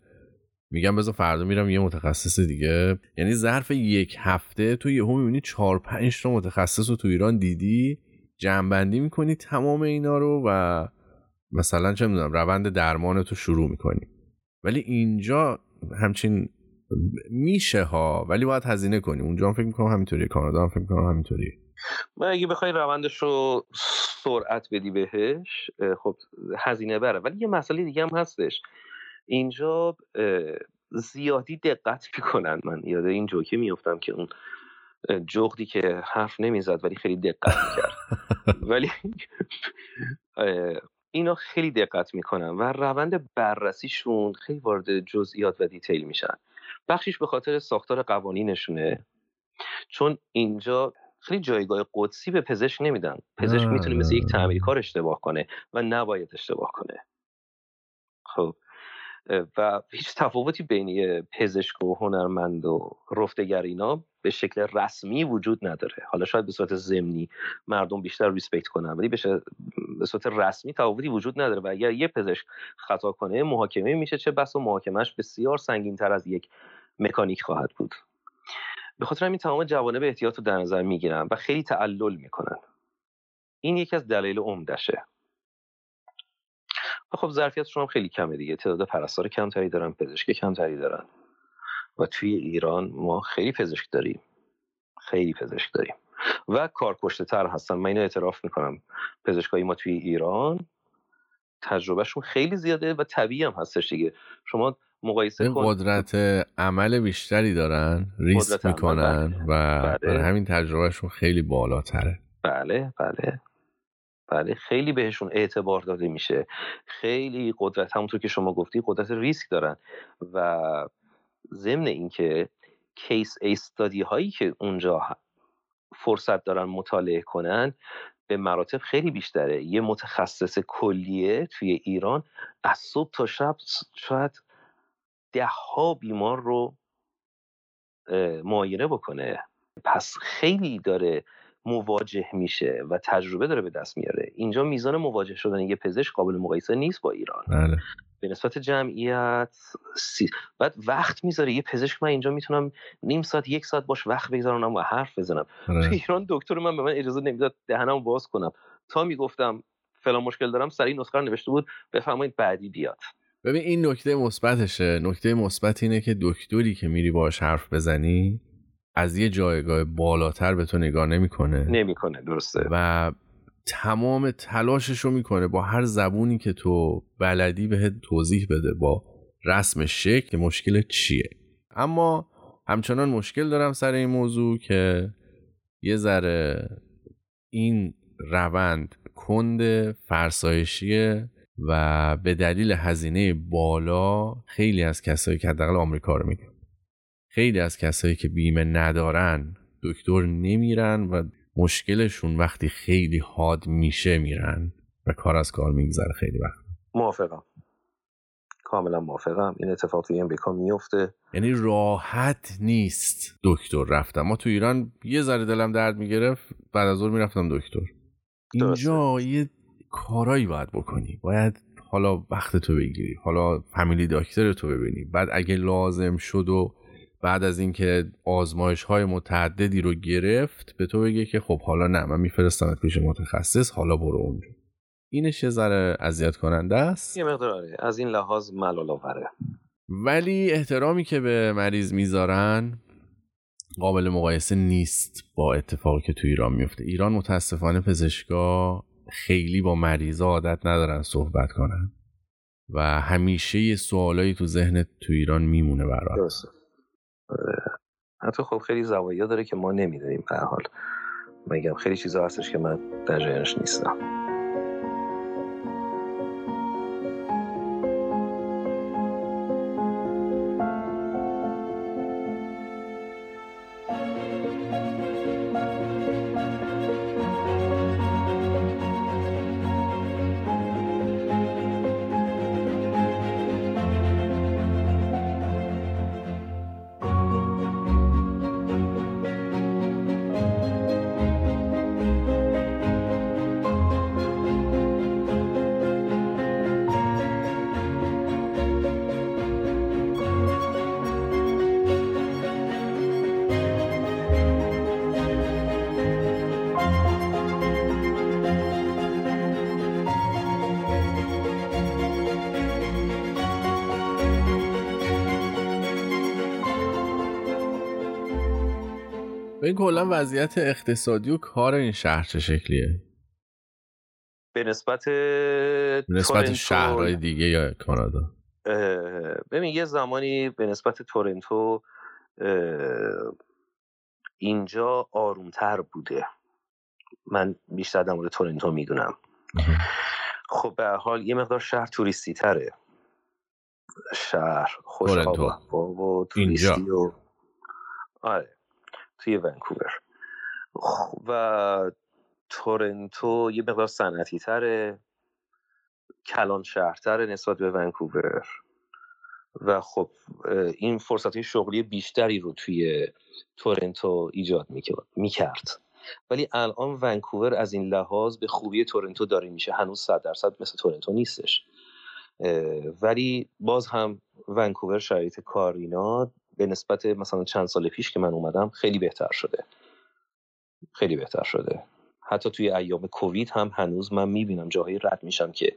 میگم بذار فردا میرم یه متخصص دیگه. یعنی ظرف یک هفته تو یهو می‌بینی چهار پنج تا متخصص رو تو ایران دیدی جمعبندی می‌کنی تمام اینا رو و مثلا چه می‌دونم روند درمان تو شروع می‌کنی. ولی اینجا همچین میشه ها ولی باید هزینه کنی. اونجا هم فکر می‌کنم همینطوریه کانادا هم فکر می‌کنم همینطوریه. من اگه بخوای روندش رو سرعت بدی بهش خب هزینه بره. ولی یه مسئله دیگه هم هستش. اینجا زیادی دقت می‌کنن من. یاد این جوکه میفتم که اون جغدی که حرف نمی‌زد ولی خیلی دقت می‌کرد. ولی اینا خیلی دقت می‌کنن و روند بررسیشون خیلی وارد جزئیات و دیتیل میشن. بخشیش به خاطر ساختار قوانینشونه چون اینجا خیلی جایگاه قدسی به پزشک نمیدن. پزشک نه، می‌تونه مثل یک. تعمیرکار اشتباه کنه و نباید اشتباه کنه. خب. و هیچ تفاوتی بین پزشک و هنرمند و رفتگر اینا به شکل رسمی وجود نداره. حالا شاید به صورت ضمنی مردم بیشتر ریسپکت کنن ولی به صورت رسمی تفاوتی وجود نداره و اگر یه پزشک خطا کنه محاکمه میشه چه بس و محاکمش بسیار سنگین تر از یک مکانیک خواهد بود. به خاطر همین تمام جوانب احتیاط رو در نظر می‌گیرن و خیلی تعلل می‌کنن. این یکی از دلایل عمدشه. خب ظرفیتشون هم خیلی کمه دیگه. تعداد پرستار کمتری دارن پزشک کمتری دارن. و توی ایران ما خیلی پزشک داریم. خیلی پزشک داریم. و کارکشته تر هستن. من اینو اعتراف می‌کنم. پزشکای ما توی ایران تجربهشون خیلی زیاده و طبیعی هم هستش دیگه. شما مقایسه این کن. قدرت عمل بیشتری دارن ریسک می‌کنن بله. و بله. همین تجربهشون خیلی بالاتره. بله بله. بله خیلی بهشون اعتبار داده میشه. خیلی قدرت همونطور که شما گفتی قدرت ریسک دارن و ضمن اینکه کیس استادی هایی که اونجا فرصت دارن مطالعه کنن به مراتب خیلی بیشتره. یه متخصص کلیه توی ایران از صبح تا شب شاید ده ها بیمار رو معاینه بکنه. پس خیلی داره مواجه میشه و تجربه داره به دست میاره. اینجا میزان مواجه شدن یه پزشک قابل مقایسه نیست با ایران. بله. به نسبت جمعیت سی... بعد وقت می‌ذاره. یه پزشک من اینجا می‌تونم نیم ساعت یک ساعت باش وقت بگذارم و حرف بزنم. تو آره. ایران دکتر من به من اجازه نمی‌داد دهنم باز کنم. تا می‌گفتم فلان مشکل دارم سریع نسخه نوشته بود بفرمایید بعدی بیاد. ببین این نکته مثبتشه. نکته مثبت اینه که دکتری که میری باش حرف بزنی از یه جایگاه بالاتر به تو نگاه نمی‌کنه؟ نمی‌کنه درسته. و تمام تلاشش رو می‌کنه با هر زبونی که تو بلدی بهت توضیح بده با رسم شکل مشکل چیه. اما همچنان مشکل دارم سر این موضوع که یه ذره این روند کند فرسایشیه و به دلیل هزینه بالا خیلی از کسایی که حداقل آمریکا رو میگم خیلی از کسایی که بیمه ندارن دکتر نمیرن و مشکلشون وقتی خیلی حاد میشه میرن و کار از کار میگذره خیلی وقت. موافقم. کاملا موافقم. این اتفاق توی امریکا میفته یعنی راحت نیست دکتر رفتم ما تو ایران یه ذره دلم درد می‌گرفت بعد از ظهر می‌رفتم دکتر. اینجا یه کارایی باید بکنی. باید حالا وقت تو بگیری. حالا فامیلی داکتر تو ببینی. بعد اگه لازم شد و بعد از اینکه آزمایش های متعددی رو گرفت به تو بگه که خب حالا نه من میفرستمت پیش متخصص حالا برو اونجا اینش یه ذره اذیت کننده است. یه مقدار آره. از این لحاظ ملال آوره. ولی احترامی که به مریض می‌ذارن قابل مقایسه نیست با اتفاقی که تو ایران میفته ایران متاسفانه پزشکا خیلی با مریضا عادت ندارن صحبت کنن و همیشه یه سوالایی تو ذهن تو ایران میمونه برات. حتی خب خیلی زوایا داره که ما نمی‌دونیم به حال. میگم خیلی چیزا هستش که من در جریانش نیستم. کلا وضعیت اقتصادی و کار این شهر چه شکلیه؟ به نسبت به نسبت شهرهای دیگه یا کانادا؟ ببین یه زمانی به نسبت تورنتو اینجا آرومتر بوده. من بیشتر در مورد تورنتو می‌دونم. خب به حال یه مقدار شهر توریستی تره شهر خوش و توریستی و آره. توی ونکوور. و تورنتو یه مقدار صنعتی تره کلان شهرتره نسبت به ونکوور. و خب این فرصت شغلی بیشتری رو توی تورنتو ایجاد می‌کرد. ولی الان ونکوور از این لحاظ به خوبی تورنتو داره میشه. هنوز صد درصد مثل تورنتو نیستش. ولی باز هم ونکوور شرایط کارینا به نسبت مثلا چند سال پیش که من اومدم خیلی بهتر شده. خیلی بهتر شده. حتی توی ایام کووید هم هنوز من می‌بینم جاهایی رد میشم که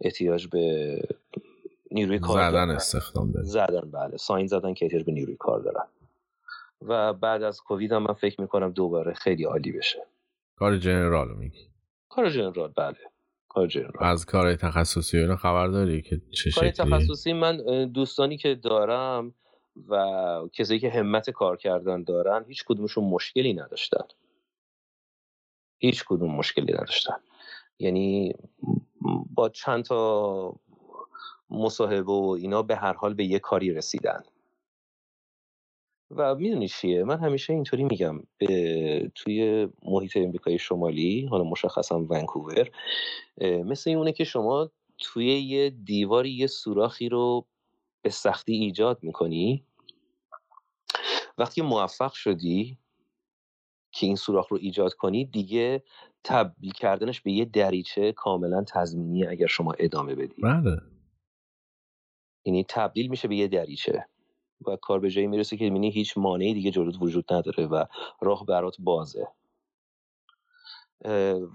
احتیاج به نیروی کار زدن استخدام دارن زدن بله. ساین زدن که احتیاج به نیروی کار دارن و بعد از کووید هم من فکر می‌کنم دوباره خیلی عالی بشه. کار جنرال میگی؟ کار جنرال بله. کار جنرال. از کار تخصصی اینا خبر داری که چه کار تخصصی من دوستانی که دارم و کسایی که همت کار کردن دارن هیچ کدومشون مشکلی نداشتن. هیچ کدوم مشکلی نداشتن. یعنی با چند تا مصاحبه و اینا به هر حال به یه کاری رسیدن. و می‌دونی چیه؟ من همیشه اینطوری میگم. به توی محیط امریکای شمالی حالا مشخصا ونکوور مثل اونه که شما توی یه دیواری یه سوراخی رو به سختی ایجاد می‌کنی؟ وقتی موفق شدی که این سوراخ رو ایجاد کنی دیگه تبدیل کردنش به یه دریچه کاملا تضمینی اگر شما ادامه بدی. بله. یعنی تبدیل میشه به یه دریچه و کار به جایی می‌رسه که می‌بینی هیچ مانعی دیگه جلوت وجود نداره و راه برات بازه.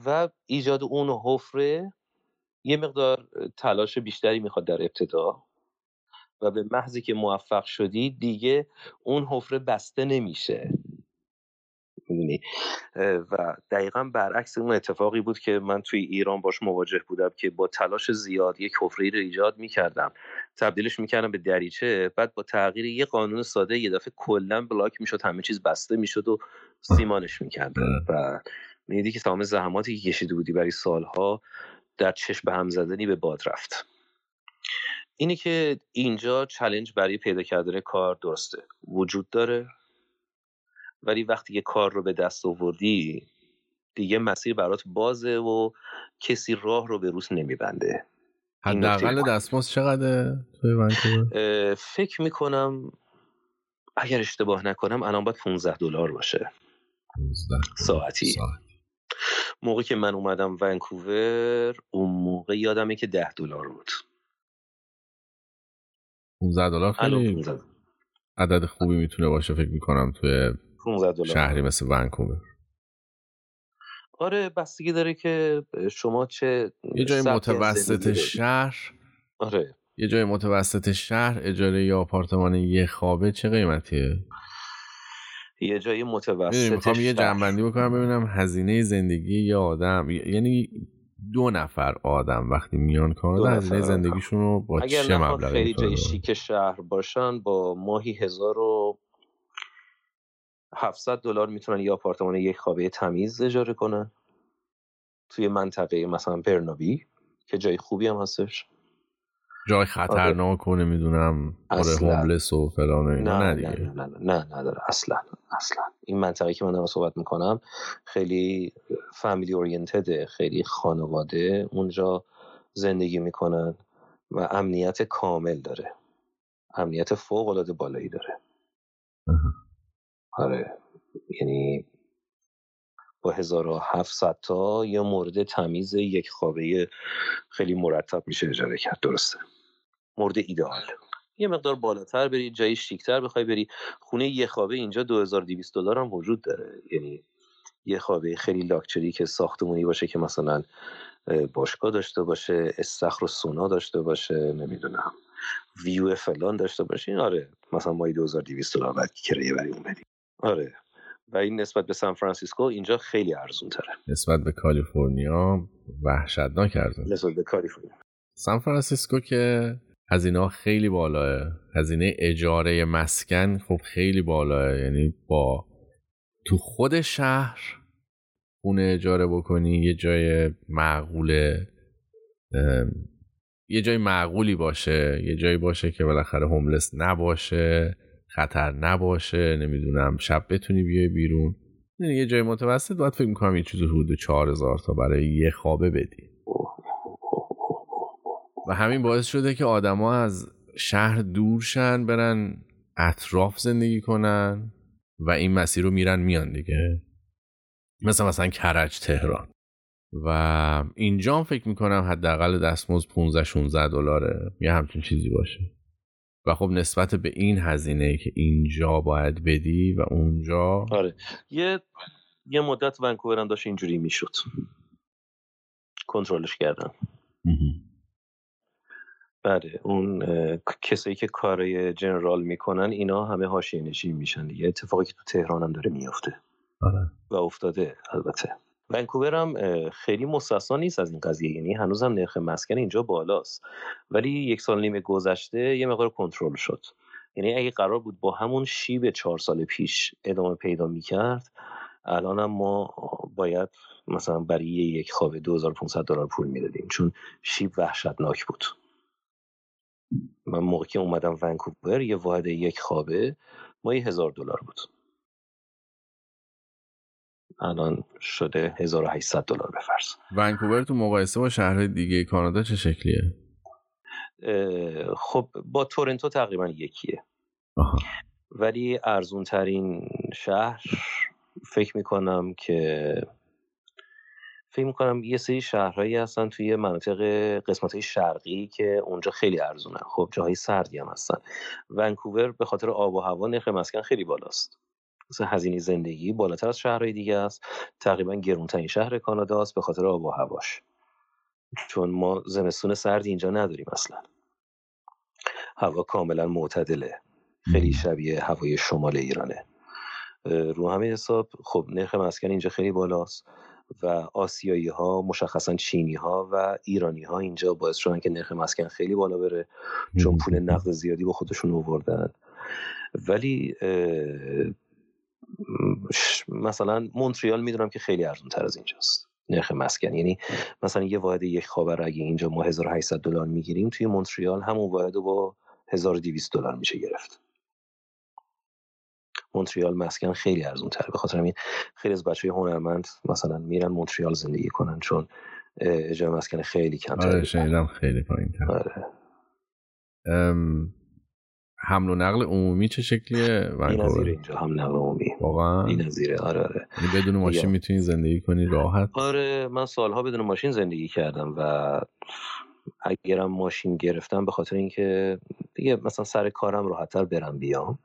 و ایجاد اون حفره یه مقدار تلاش بیشتری می‌خواد در ابتدا و به محضی که موفق شدی دیگه اون حفره بسته نمیشه. می‌دونی؟ و دقیقا برعکس اون اتفاقی بود که من توی ایران باش مواجه بودم که با تلاش زیاد یک حفره رو ایجاد می‌کردم. تبدیلش می‌کردم به دریچه بعد با تغییر یه قانون ساده یه دفعه کلا بلاک می‌شد همه چیز بسته می‌شد و سیمانش می‌کردم. و می‌دیدی که تمام زحماتی که کشیده بودی برای سالها در چشم به هم زدنی به باد رفت. اینه که اینجا چلنج برای پیدا کردن کار درسته وجود داره. ولی وقتی یه کار رو به دست آوردی دیگه مسیر برات بازه و کسی راه رو به روز نمیبنده. حداقل دستمزد چقدر توی فکر می‌کنم اگر اشتباه نکنم الان باید 15 دلار باشه. 15 ساعتی. ساعت. موقع که من اومدم ونکوور اون موقع یادمه که 10 دلار بود. 15 دلار خیلی عدد خوبی می‌تونه باشه فکر می‌کنم توی 15 دلار. شهری مثل ونکوور. آره بستگی داره که شما چه یه جای متوسط شهر آره. یه جای متوسط شهر اجاره یا آپارتمان یه خوابه چه قیمتیه؟ یه جای متوسط می‌خوام یه جنبندی بکنم ببینم هزینه زندگی یه آدم یعنی دو نفر آدم وقتی میان کانادا هزینه زندگیشون رو با چه مبلغی خیلی جای شیک شهر باشن با ماهی هزار و 700 دلار می‌تونن یه آپارتمان یک خوابه تمیز اجاره کنن. توی منطقه مثلا برنابی که جای خوبی هم هستش. جای آره. خطرناک و نمی‌دونم آره هوملس و فلان اینا. نه, نه, نه, نه, نه, نداره اصلا اصلا. این منطقه که من دارم صحبت می‌کنم خیلی فامیلی اورینتده خیلی خانواده اونجا زندگی می‌کنن و امنیت کامل داره. امنیت فوق العاده بالایی داره. آره. یعنی با 1700 تا یه مورد تمیز یک خوابه خیلی مرتب میشه اجاره کرد. درسته. مورد ایدئال یه مقدار بالاتر بری جایی شیکتر بخوای بری. خونه یه خوابه اینجا 2200 دلار هم وجود داره. یعنی یه خوابه خیلی لاکچری که ساختمونی باشه که مثلا باشگاه داشته باشه استخر و سونا داشته باشه نمی‌دونم ویو فلان داشته باشه. این آره مثلا ماهی 2200 دلار بعد کرایه برای اون آره. و این نسبت به سان فرانسیسکو اینجا خیلی ارزون تره نسبت به کالیفرنیا وحشتناک ارزون نسبت به کالیفرنیا. سان فرانسیسکو که هزینه خیلی بالاه. هزینه اجاره مسکن خب خیلی بالاه. یعنی با تو خود شهر خونه اجاره بکنی یه جای معقوله یه جای معقولی باشه. یه جایی باشه که بالاخره هوملس نباشه خطر نباشه نمی‌دونم شب بتونی بیای بیرون. یعنی یه جای متوسط باید فکر می‌کنم یه چیز حدود چهار هزار تا برای یه خوابه بدی. و همین باعث شده که آدما از شهر دور شن برن اطراف زندگی کنن و این مسیر رو میرن میان دیگه. مثل مثلا کرج تهران. و اینجا فکر می‌کنم حداقل دستمزد 15 16 دلاره. یه همچین چیزی باشه. و خب نسبت به این هزینه که اینجا باید بدی و اونجا آره. یه یه مدت ونکوور داشت اینجوری می‌شد. کنترلش کردن بله اون کسایی که کارای جنرال می‌کنن اینا همه حاشیه نشین میشن دیگه. اتفاقی که تو تهران هم داره میفته آره. و افتاده البته. ونکوور هم خیلی مستثنا نیست از این قضیه. یعنی هنوز هم نرخ مسکن اینجا بالاست. ولی یک سال نیم گذشته یه مقدار کنترل شد. یعنی اگه قرار بود با همون شیب چهار سال پیش ادامه پیدا می‌کرد الان هم ما باید مثلا برای یک خواب 2500 دلار پول می‌دادیم. چون شیب وحشتناک بود. من موقع که اومدم ونکوور یه واحد یک خوابه ما یه هزار دلار بود. الان شده 1800 دلار بفرض ونکوور تو مقایسه با شهرهای دیگه کانادا چه شکلیه؟ خب با تورنتو تقریبا یکیه. ولی ارزون ترین شهر فکر می‌کنم که فکر می‌کنم یه سری شهرهایی هستن توی مناطق قسمت های شرقی که اونجا خیلی ارزونه. خب جاهای سردی هم هستن. ونکوور به خاطر آب و هوا نرخ مسکن خیلی بالاست. مثلا هزینه زندگی بالاتر از شهرهای دیگه است. تقریبا گرونترین شهر کانادا است به خاطر آب و هواش. چون ما زمستون سردی اینجا نداریم اصلا. هوا کاملا معتدله. خیلی شبیه هوای شمال ایرانه. رو همین حساب خب نرخ مسکن اینجا خیلی بالاست. و آسیایی ها مشخصا چینی ها و ایرانی ها اینجا باعث شدن که نرخ مسکن خیلی بالا بره چون پول نقد زیادی با خودشون آوردن. ولی مثلا مونتریال می‌دونم که خیلی ارزون تر از اینجاست. نرخ مسکن. یعنی مثلا یه واحد یک خوابه اگه اینجا ما 1800 دلار می‌گیریم توی مونتریال همون واحد با 1200 دلار میشه گرفت. مونتریال مسکن خیلی ارزون تره به خاطر همین خیلی از بچه هنرمند مثلا میرن مونتریال زندگی کنن چون اجاره مسکن خیلی کم آره شنیدم خیلی پایین آره. حمل و نقل عمومی چه شکلیه؟ این نظیره اینجا حمل نقل عمومی. واقعا؟ این نظیره. آره آره. یعنی بدون ماشین می‌تونی زندگی کنی راحت؟ آره من سالها بدون ماشین زندگی کردم و اگرم ماشین گرفتم به خاطر اینکه دیگه مثلا سر کارم راحتتر برم بیام.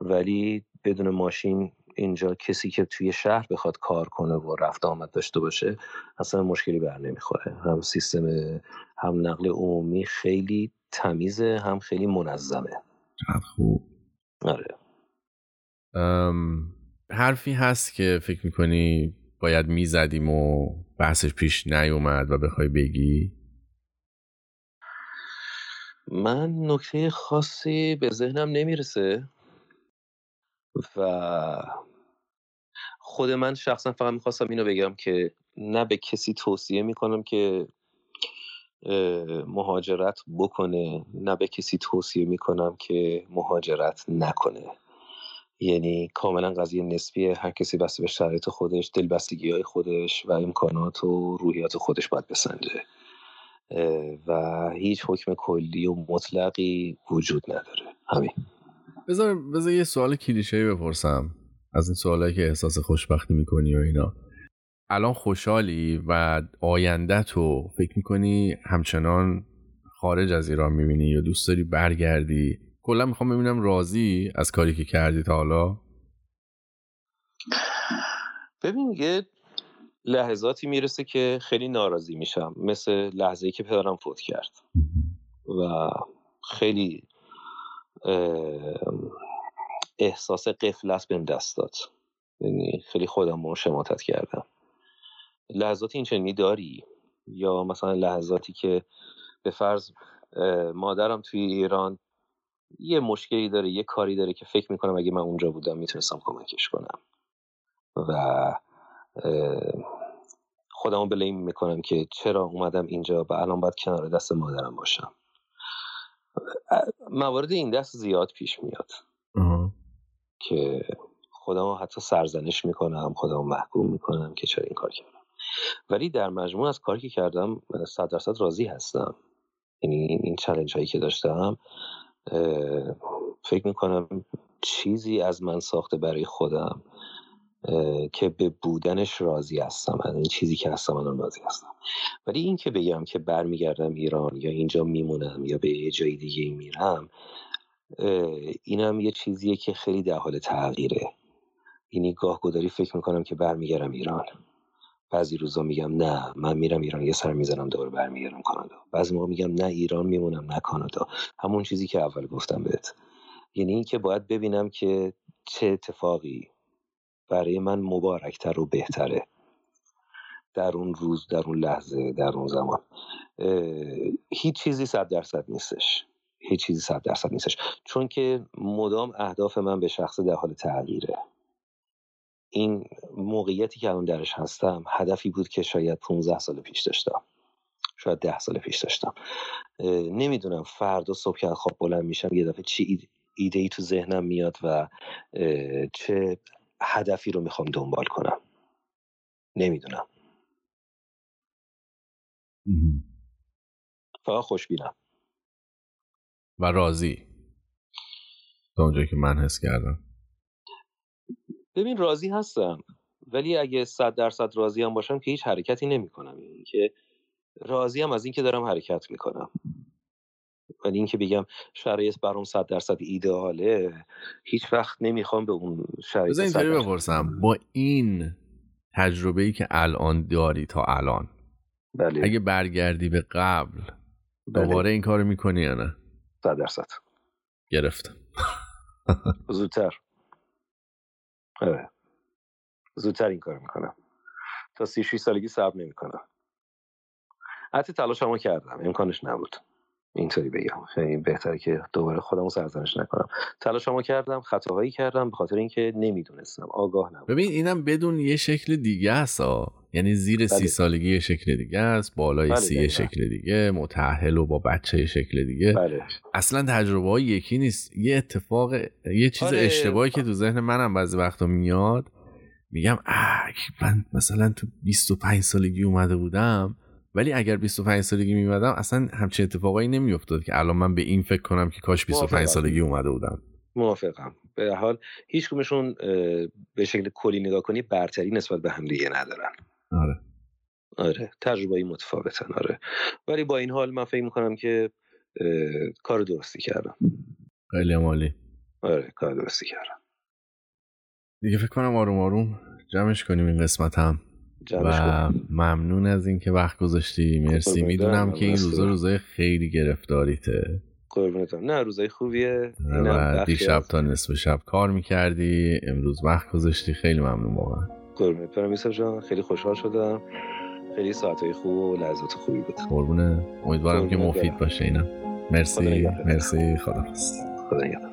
ولی بدون ماشین اینجا کسی که توی شهر بخواد کار کنه و رفت آمد داشته باشه اصلا مشکلی بر نمی‌خوره. هم سیستم هم نقل عمومی خیلی تمیزه هم خیلی منظمه. خوب. آره. حرفی هست که فکر می‌کنی باید می‌زدیم و بحثش پیش نیومد و بخوای بگی؟ من نکته خاصی به ذهنم نمی‌رسه. و خود من شخصا فقط می‌خواستم اینو بگم که نه به کسی توصیه می‌کنم که مهاجرت بکنه نه به کسی توصیه می‌کنم که مهاجرت نکنه. یعنی کاملا قضیه نسبیه هر کسی بسته به شرایط خودش دلبستگی های خودش و امکانات و روحیات خودش باید بسنجه. و هیچ حکم کلی و مطلقی وجود نداره. همین. بذار بذار یه سوال کلیشه بپرسم از این سوالایی که احساس خوشبختی می‌کنی و اینا. الان خوشحالی و آینده تو فکر می‌کنی همچنان خارج از ایران می‌بینی یا دوست داری برگردی؟ کلا می‌خوام ببینم راضی از کاری که کردی تا حالا؟ ببین یه لحظاتی می‌رسه که خیلی ناراضی میشم. مثل لحظه که پدرم فوت کرد. و خیلی احساس قفلت بهم دست داد. یعنی خیلی خودم رو شماتت کردم. لحظاتی این چنینی داری؟ یا مثلا لحظاتی که به فرض مادرم توی ایران یه مشکلی داره یه کاری داره که فکر می‌کنم اگه من اونجا بودم می‌تونستم کمکش کنم. و خودمو بلیم می‌کنم که چرا اومدم اینجا و الان باید کنار دست مادرم باشم. موارد این دست زیاد پیش میاد. که خودمو حتی سرزنش می‌کنم خودمو محکوم می‌کنم که چرا این کار کردم. ولی در مجموع از کاری که کردم صد درصد راضی هستم. یعنی این چلنج هایی که داشتم فکر می‌کنم چیزی از من ساخته برای خودم. که به بودنش راضی هستم. از این چیزی که هستم الان راضی هستم. ولی این که بگم که برمیگردم ایران یا اینجا میمونم یا به یه جای دیگه میرم اینم یه چیزیه که خیلی در حال تغییره. اینی گاه گداری فکر می‌کنم که برمیگردم ایران. بعضی روزا میگم نه من میرم ایران یه سر می‌زنم دوباره برمیگردم کانادا. بعضی موقع میگم نه ایران میمونم نه کانادا. همون چیزی که اول گفتم بهت. یعنی اینکه باید ببینم که چه اتفاقی برای من مبارکتر و بهتره. در اون روز در اون لحظه در اون زمان. هیچ چیزی صد درصد نیستش. هیچ چیزی صد درصد نیستش. چون که مدام اهداف من به شخص در حال تغییره. این موقعیتی که الان درش هستم هدفی بود که شاید 15 سال پیش داشتم. شاید ده سال پیش داشتم. نمی‌دونم فردا صبح که خواب بلند میشم یه دفعه چی ایده ای تو ذهنم میاد و چه هدفی رو می‌خوام دنبال کنم. نمی‌دونم. فقط خوشبینم. و راضی. تا اونجایی که من حس کردم. ببین راضی هستم. ولی اگه صد درصد راضی هم باشم که هیچ حرکتی نمی‌کنم. یعنی که راضی هم از اینکه دارم حرکت می‌کنم. ولی اینکه بگم شرایط برام صد درصد ایدئاله هیچ وقت نمی‌خوام به اون شرایط بذار اینطوری بپرسم. با این تجربه ای که الان داری تا الان بله. اگه برگردی به قبل بله. دوباره این کارو می‌کنی یا نه؟ صد درصد. گرفتم زودتر. آره. زودتر این کار می‌کنم. تا سی سالگی صبر نمی‌کنم. حتی تلاش هم کردم. امکانش نبود. اینطوری بگم. خیلی بهتره که دوباره خودمو سرزنش نکنم. تلاشمو کردم خطاهایی کردم به خاطر اینکه نمی‌دونستم. آگاه نبودم. ببین اینم بدون یه شکل دیگه است یعنی زیر سی بله. سالگی یه شکل دیگه است بالای بله سی شکل دیگه متحل و با بچه شکل دیگه. بله. اصلا تجربه یکی نیست. یه اتفاق یه چیز آره. اشتباهی که تو ذهن منم بعضی وقتا میاد میگم من مثلا تو 25 سالگی اومده بودم. ولی اگر 25 سالگی میمدم اصلا همچین اتفاقایی نمیافتاد که الان من به این فکر کنم که کاش 25 سالگی اومده بودم. موافقم. به حال هیچ کمشون به شکل کلی نگاه کنی برتری نسبت به هم دیگه ندارن. آره. آره. تجربه متفاوتن آره. ولی با این حال من فکر می‌کنم که کار درستی کردم. خیلی مالی آره کار درستی کردم. دیگه فکر کنم آروم آروم جمعش کنیم این قسمت هم. و ممنون از اینکه وقت گذاشتی. مرسی. می‌دونم که این روزا روزای خیلی گرفتاریته. قربونتم نه روزای خوبیه. و دیشب تا نصف شب کار می‌کردی. امروز وقت گذاشتی. خیلی ممنون واقعا. قربونت. برم جان. خیلی خوشحال شدم. خیلی ساعتهای خوب و لحظات خوبی بود. قربونه. امیدوارم که مفید باشه اینا. مرسی. مرسی. خدا خدا